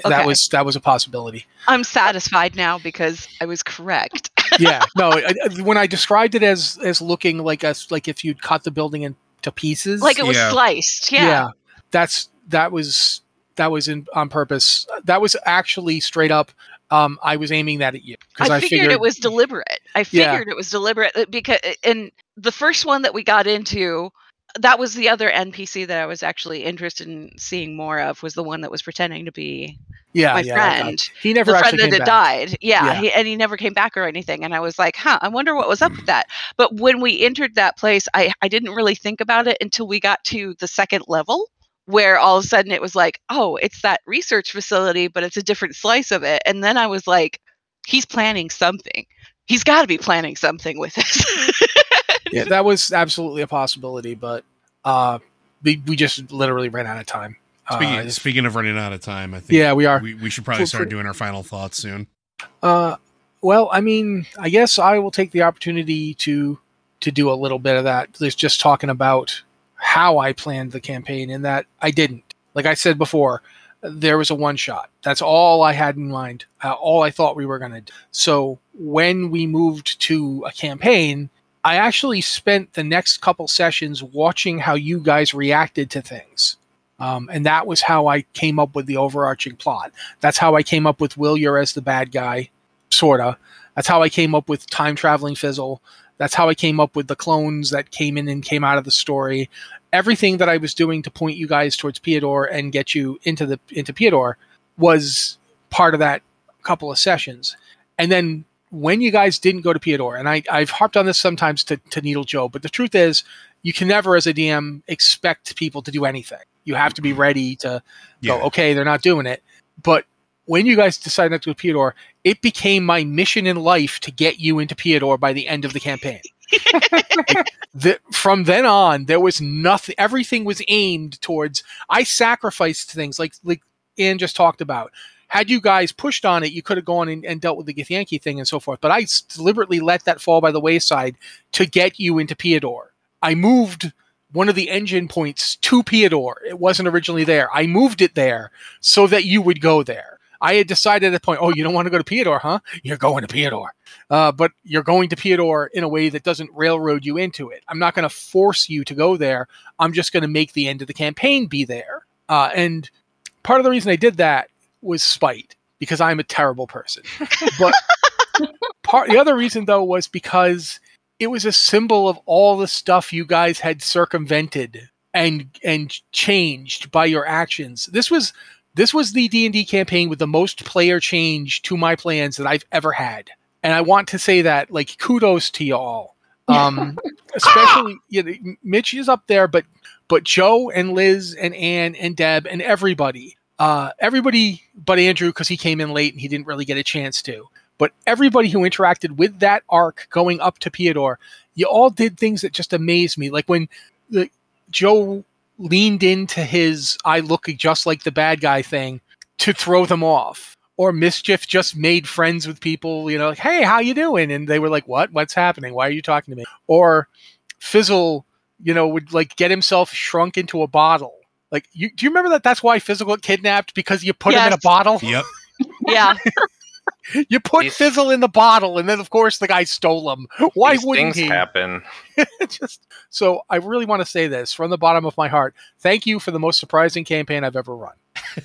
Okay. That was that was a possibility. I'm satisfied now because I was correct. Yeah, no. I, I- when I described it as as looking like us, like if you'd cut the building into pieces, like it was Yeah. sliced. Yeah. Yeah, that's that was that was in on purpose. That was actually straight up. Um, I was aiming that at you because I, figured, it was deliberate. I Yeah. figured it was deliberate uh, because and the first one that we got into that was the other NPC that I was actually interested in seeing more of was the one that was pretending to be yeah, my yeah, friend. He never the friend that had died. Yeah, Yeah. He, and he never came back or anything. And I was like, huh, I wonder what was up with that. But when we entered that place, I, I didn't really think about it until we got to the second level, where all of a sudden it was like, oh, it's that research facility, but it's a different slice of it. And then I was like, he's planning something. He's got to be planning something with this. yeah, that was absolutely a possibility, but uh, we, we just literally ran out of time. Speaking, Uh, speaking of running out of time, I think yeah, we are. we, we should probably For- start for- doing our final thoughts soon. Uh, well, I mean, I guess I will take the opportunity to to do a little bit of that. There's just talking about how I planned the campaign, and that I didn't. Like I said before, there was a one shot. That's all I had in mind. Uh, all I thought we were going to do. So when we moved to a campaign, I actually spent the next couple sessions watching how you guys reacted to things. Um, and that was how I came up with the overarching plot. That's how I came up with Willier as the bad guy, sorta. That's how I came up with time traveling Fizzle. That's how I came up with the clones that came in and came out of the story. Everything that I was doing to point you guys towards Piador and get you into the into Piador was part of that couple of sessions. And then when you guys didn't go to Piador, and I, I've harped on this sometimes to, to Needle Joe, but the truth is, you can never, as a DM, expect people to do anything. You have to be ready to Yeah. go, okay, they're not doing it. But when you guys decided not to go to Piador, it became my mission in life to get you into Piador by the end of the campaign. Like, the, from then on, there was nothing. Everything was aimed towards. I sacrificed things like like Anne just talked about. Had you guys pushed on it, you could have gone and, and dealt with the Githyanki thing and so forth. But I deliberately let that fall by the wayside to get you into Piador. I moved one of the engine points to Piador. It wasn't originally there. I moved it there so that you would go there. I had decided at point, oh, you don't want to go to Piador, huh? You're going to Piador. Uh, but you're going to Piador in a way that doesn't railroad you into it. I'm not going to force you to go there. I'm just going to make the end of the campaign be there. Uh, and part of the reason I did that was spite because I'm a terrible person. But part the other reason though was because it was a symbol of all the stuff you guys had circumvented and and changed by your actions. This was this was the D&D campaign with the most player change to my plans that I've ever had. And I want to say that like kudos to y'all. Um especially you know, Mitch is up there but but Joe and Liz and Anne and Deb and everybody uh everybody but Andrew cuz he came in late and he didn't really get a chance to but everybody who interacted with that arc going up to Piador, you all did things that just amazed me. Like when the, Joe leaned into his "I look just like the bad guy" thing to throw them off, or Mischief just made friends with people. You know, like, "Hey, how you doing?" And they were like, "What? What's happening? Why are you talking to me?" Or Fizzle, you know, would like get himself shrunk into a bottle. Like, you do you remember that? That's why Fizzle got kidnapped because you put him in a bottle. Yep. Yeah. You put These- Fizzle in the bottle, and then of course the guy stole him. Why These wouldn't things he? happen. Just so I really want to say this from the bottom of my heart. Thank you for the most surprising campaign I've ever run.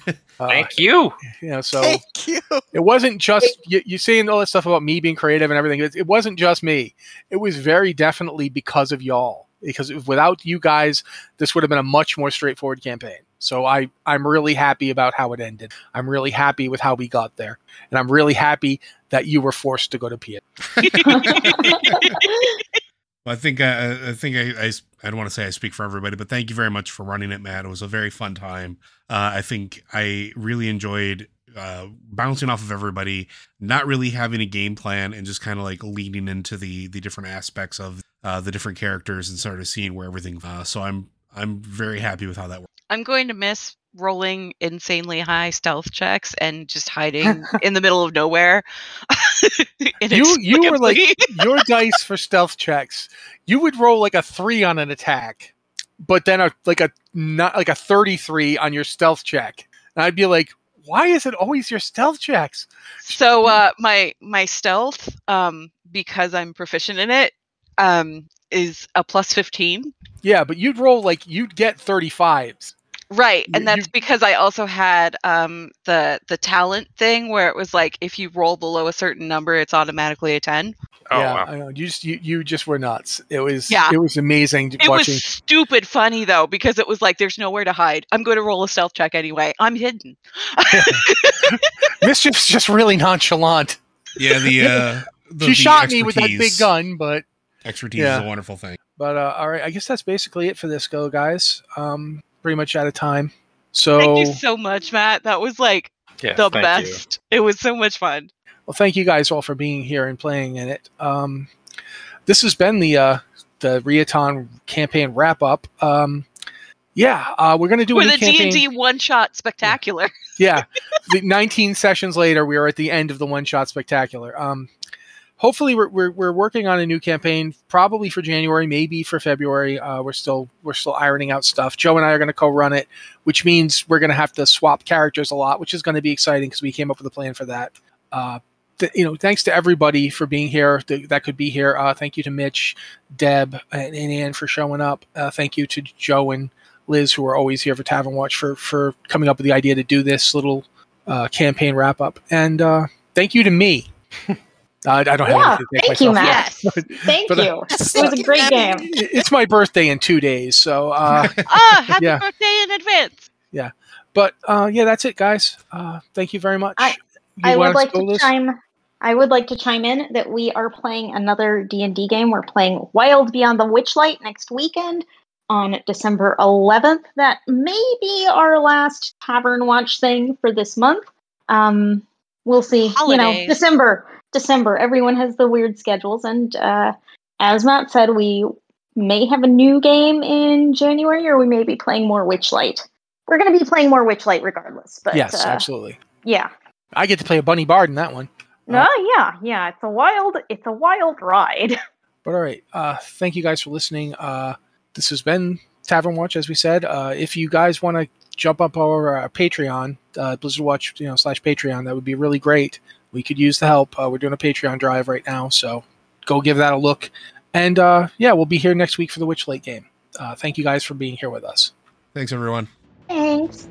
Uh, Thank you. you know, so Thank you. it wasn't just you, you saying all that stuff about me being creative and everything. It, it wasn't just me. It was very definitely because of y'all. Because without you guys, this would have been a much more straightforward campaign. So I, I'm really happy about how it ended. I'm really happy with how we got there, and I'm really happy that you were forced to go to P. Well, I think uh, I think I, I I don't want to say I speak for everybody, but thank you very much for running it, Matt. It was a very fun time. Uh, I think I really enjoyed uh, bouncing off of everybody, not really having a game plan, and just kind of like leaning into the the different aspects of uh, the different characters and sort of seeing where everything. Uh, so I'm I'm very happy with how that worked. I'm going to miss rolling insanely high stealth checks and just hiding in the middle of nowhere. You you were like your dice for stealth checks. You would roll like a three on an attack, but then a like a not like a thirty three on your stealth check, and I'd be like, why is it always your stealth checks? so uh my my stealth um because i'm proficient in it um is a plus 15 Yeah, but you'd roll like you'd get thirty fives. Right and that's because i also had um the the talent thing where it was like if you roll below a certain number it's automatically a 10 Oh yeah, wow. I know. You just you, you just were nuts. It was Yeah. it was amazing it watching. was stupid funny though because it was like there's nowhere to hide i'm going to roll a stealth check anyway i'm hidden Mischief's just really nonchalant. Yeah, the uh, the, she the shot me with that big gun, but Expertise Yeah. is a wonderful thing. but uh, all right. I guess that's basically it for this go, guys. Um, pretty much out of time. So thank you so much matt that was like Yes, the thank you. best it was so much fun Well, thank you guys all for being here and playing in it. Um, this has been the uh, the Riaton campaign wrap up. Um, yeah, uh, we're gonna do a with new a campaign. D&D one-shot spectacular yeah, the 19 sessions later, we are at the end of the one shot spectacular. Um, hopefully, we're, we're we're working on a new campaign, probably for January, maybe for February. Uh, we're still we're still ironing out stuff. Joe and I are going to co-run it, which means we're going to have to swap characters a lot, which is going to be exciting because we came up with a plan for that. Uh, th- you know, thanks to everybody for being here th- that could be here. Uh, thank you to Mitch, Deb, and, and Anne for showing up. Uh, thank you to Joe and Liz, who are always here for Tavern Watch, for for coming up with the idea to do this little uh, campaign wrap up. And uh, thank you to me. Uh, I don't have Yeah, anything to thank you, myself Matt. for. Thank But, uh, you. It was a great game. It's my birthday in two days, so. Uh, ah happy Yeah. birthday in advance Yeah, but uh, yeah, that's it, guys. Uh, thank you very much. I- You I would like go, to Liz? chime. I would like to chime in that we are playing another D and D game. We're playing Wild Beyond the Witchlight next weekend on December 11th. That may be our last Tavern Watch thing for this month. Um, we'll see. You know, December. December. Everyone has the weird schedules, and uh, as Matt said, we may have a new game in January, or we may be playing more Witchlight. We're going to be playing more Witchlight regardless. But yes, uh, absolutely. yeah. I get to play a bunny bard in that one. No, yeah, yeah. It's a wild, it's a wild ride. But all right, uh, thank you guys for listening. Uh, this has been Tavern Watch, as we said. Uh, if you guys want to jump up over our uh, Patreon, uh, Blizzard Watch, you know, slash Patreon, that would be really great. We could use the help. Uh, we're doing a Patreon drive right now, so go give that a look. And uh, yeah, we'll be here next week for the Witch Witchlight game. Uh, thank you guys for being here with us. Thanks, everyone. Thanks.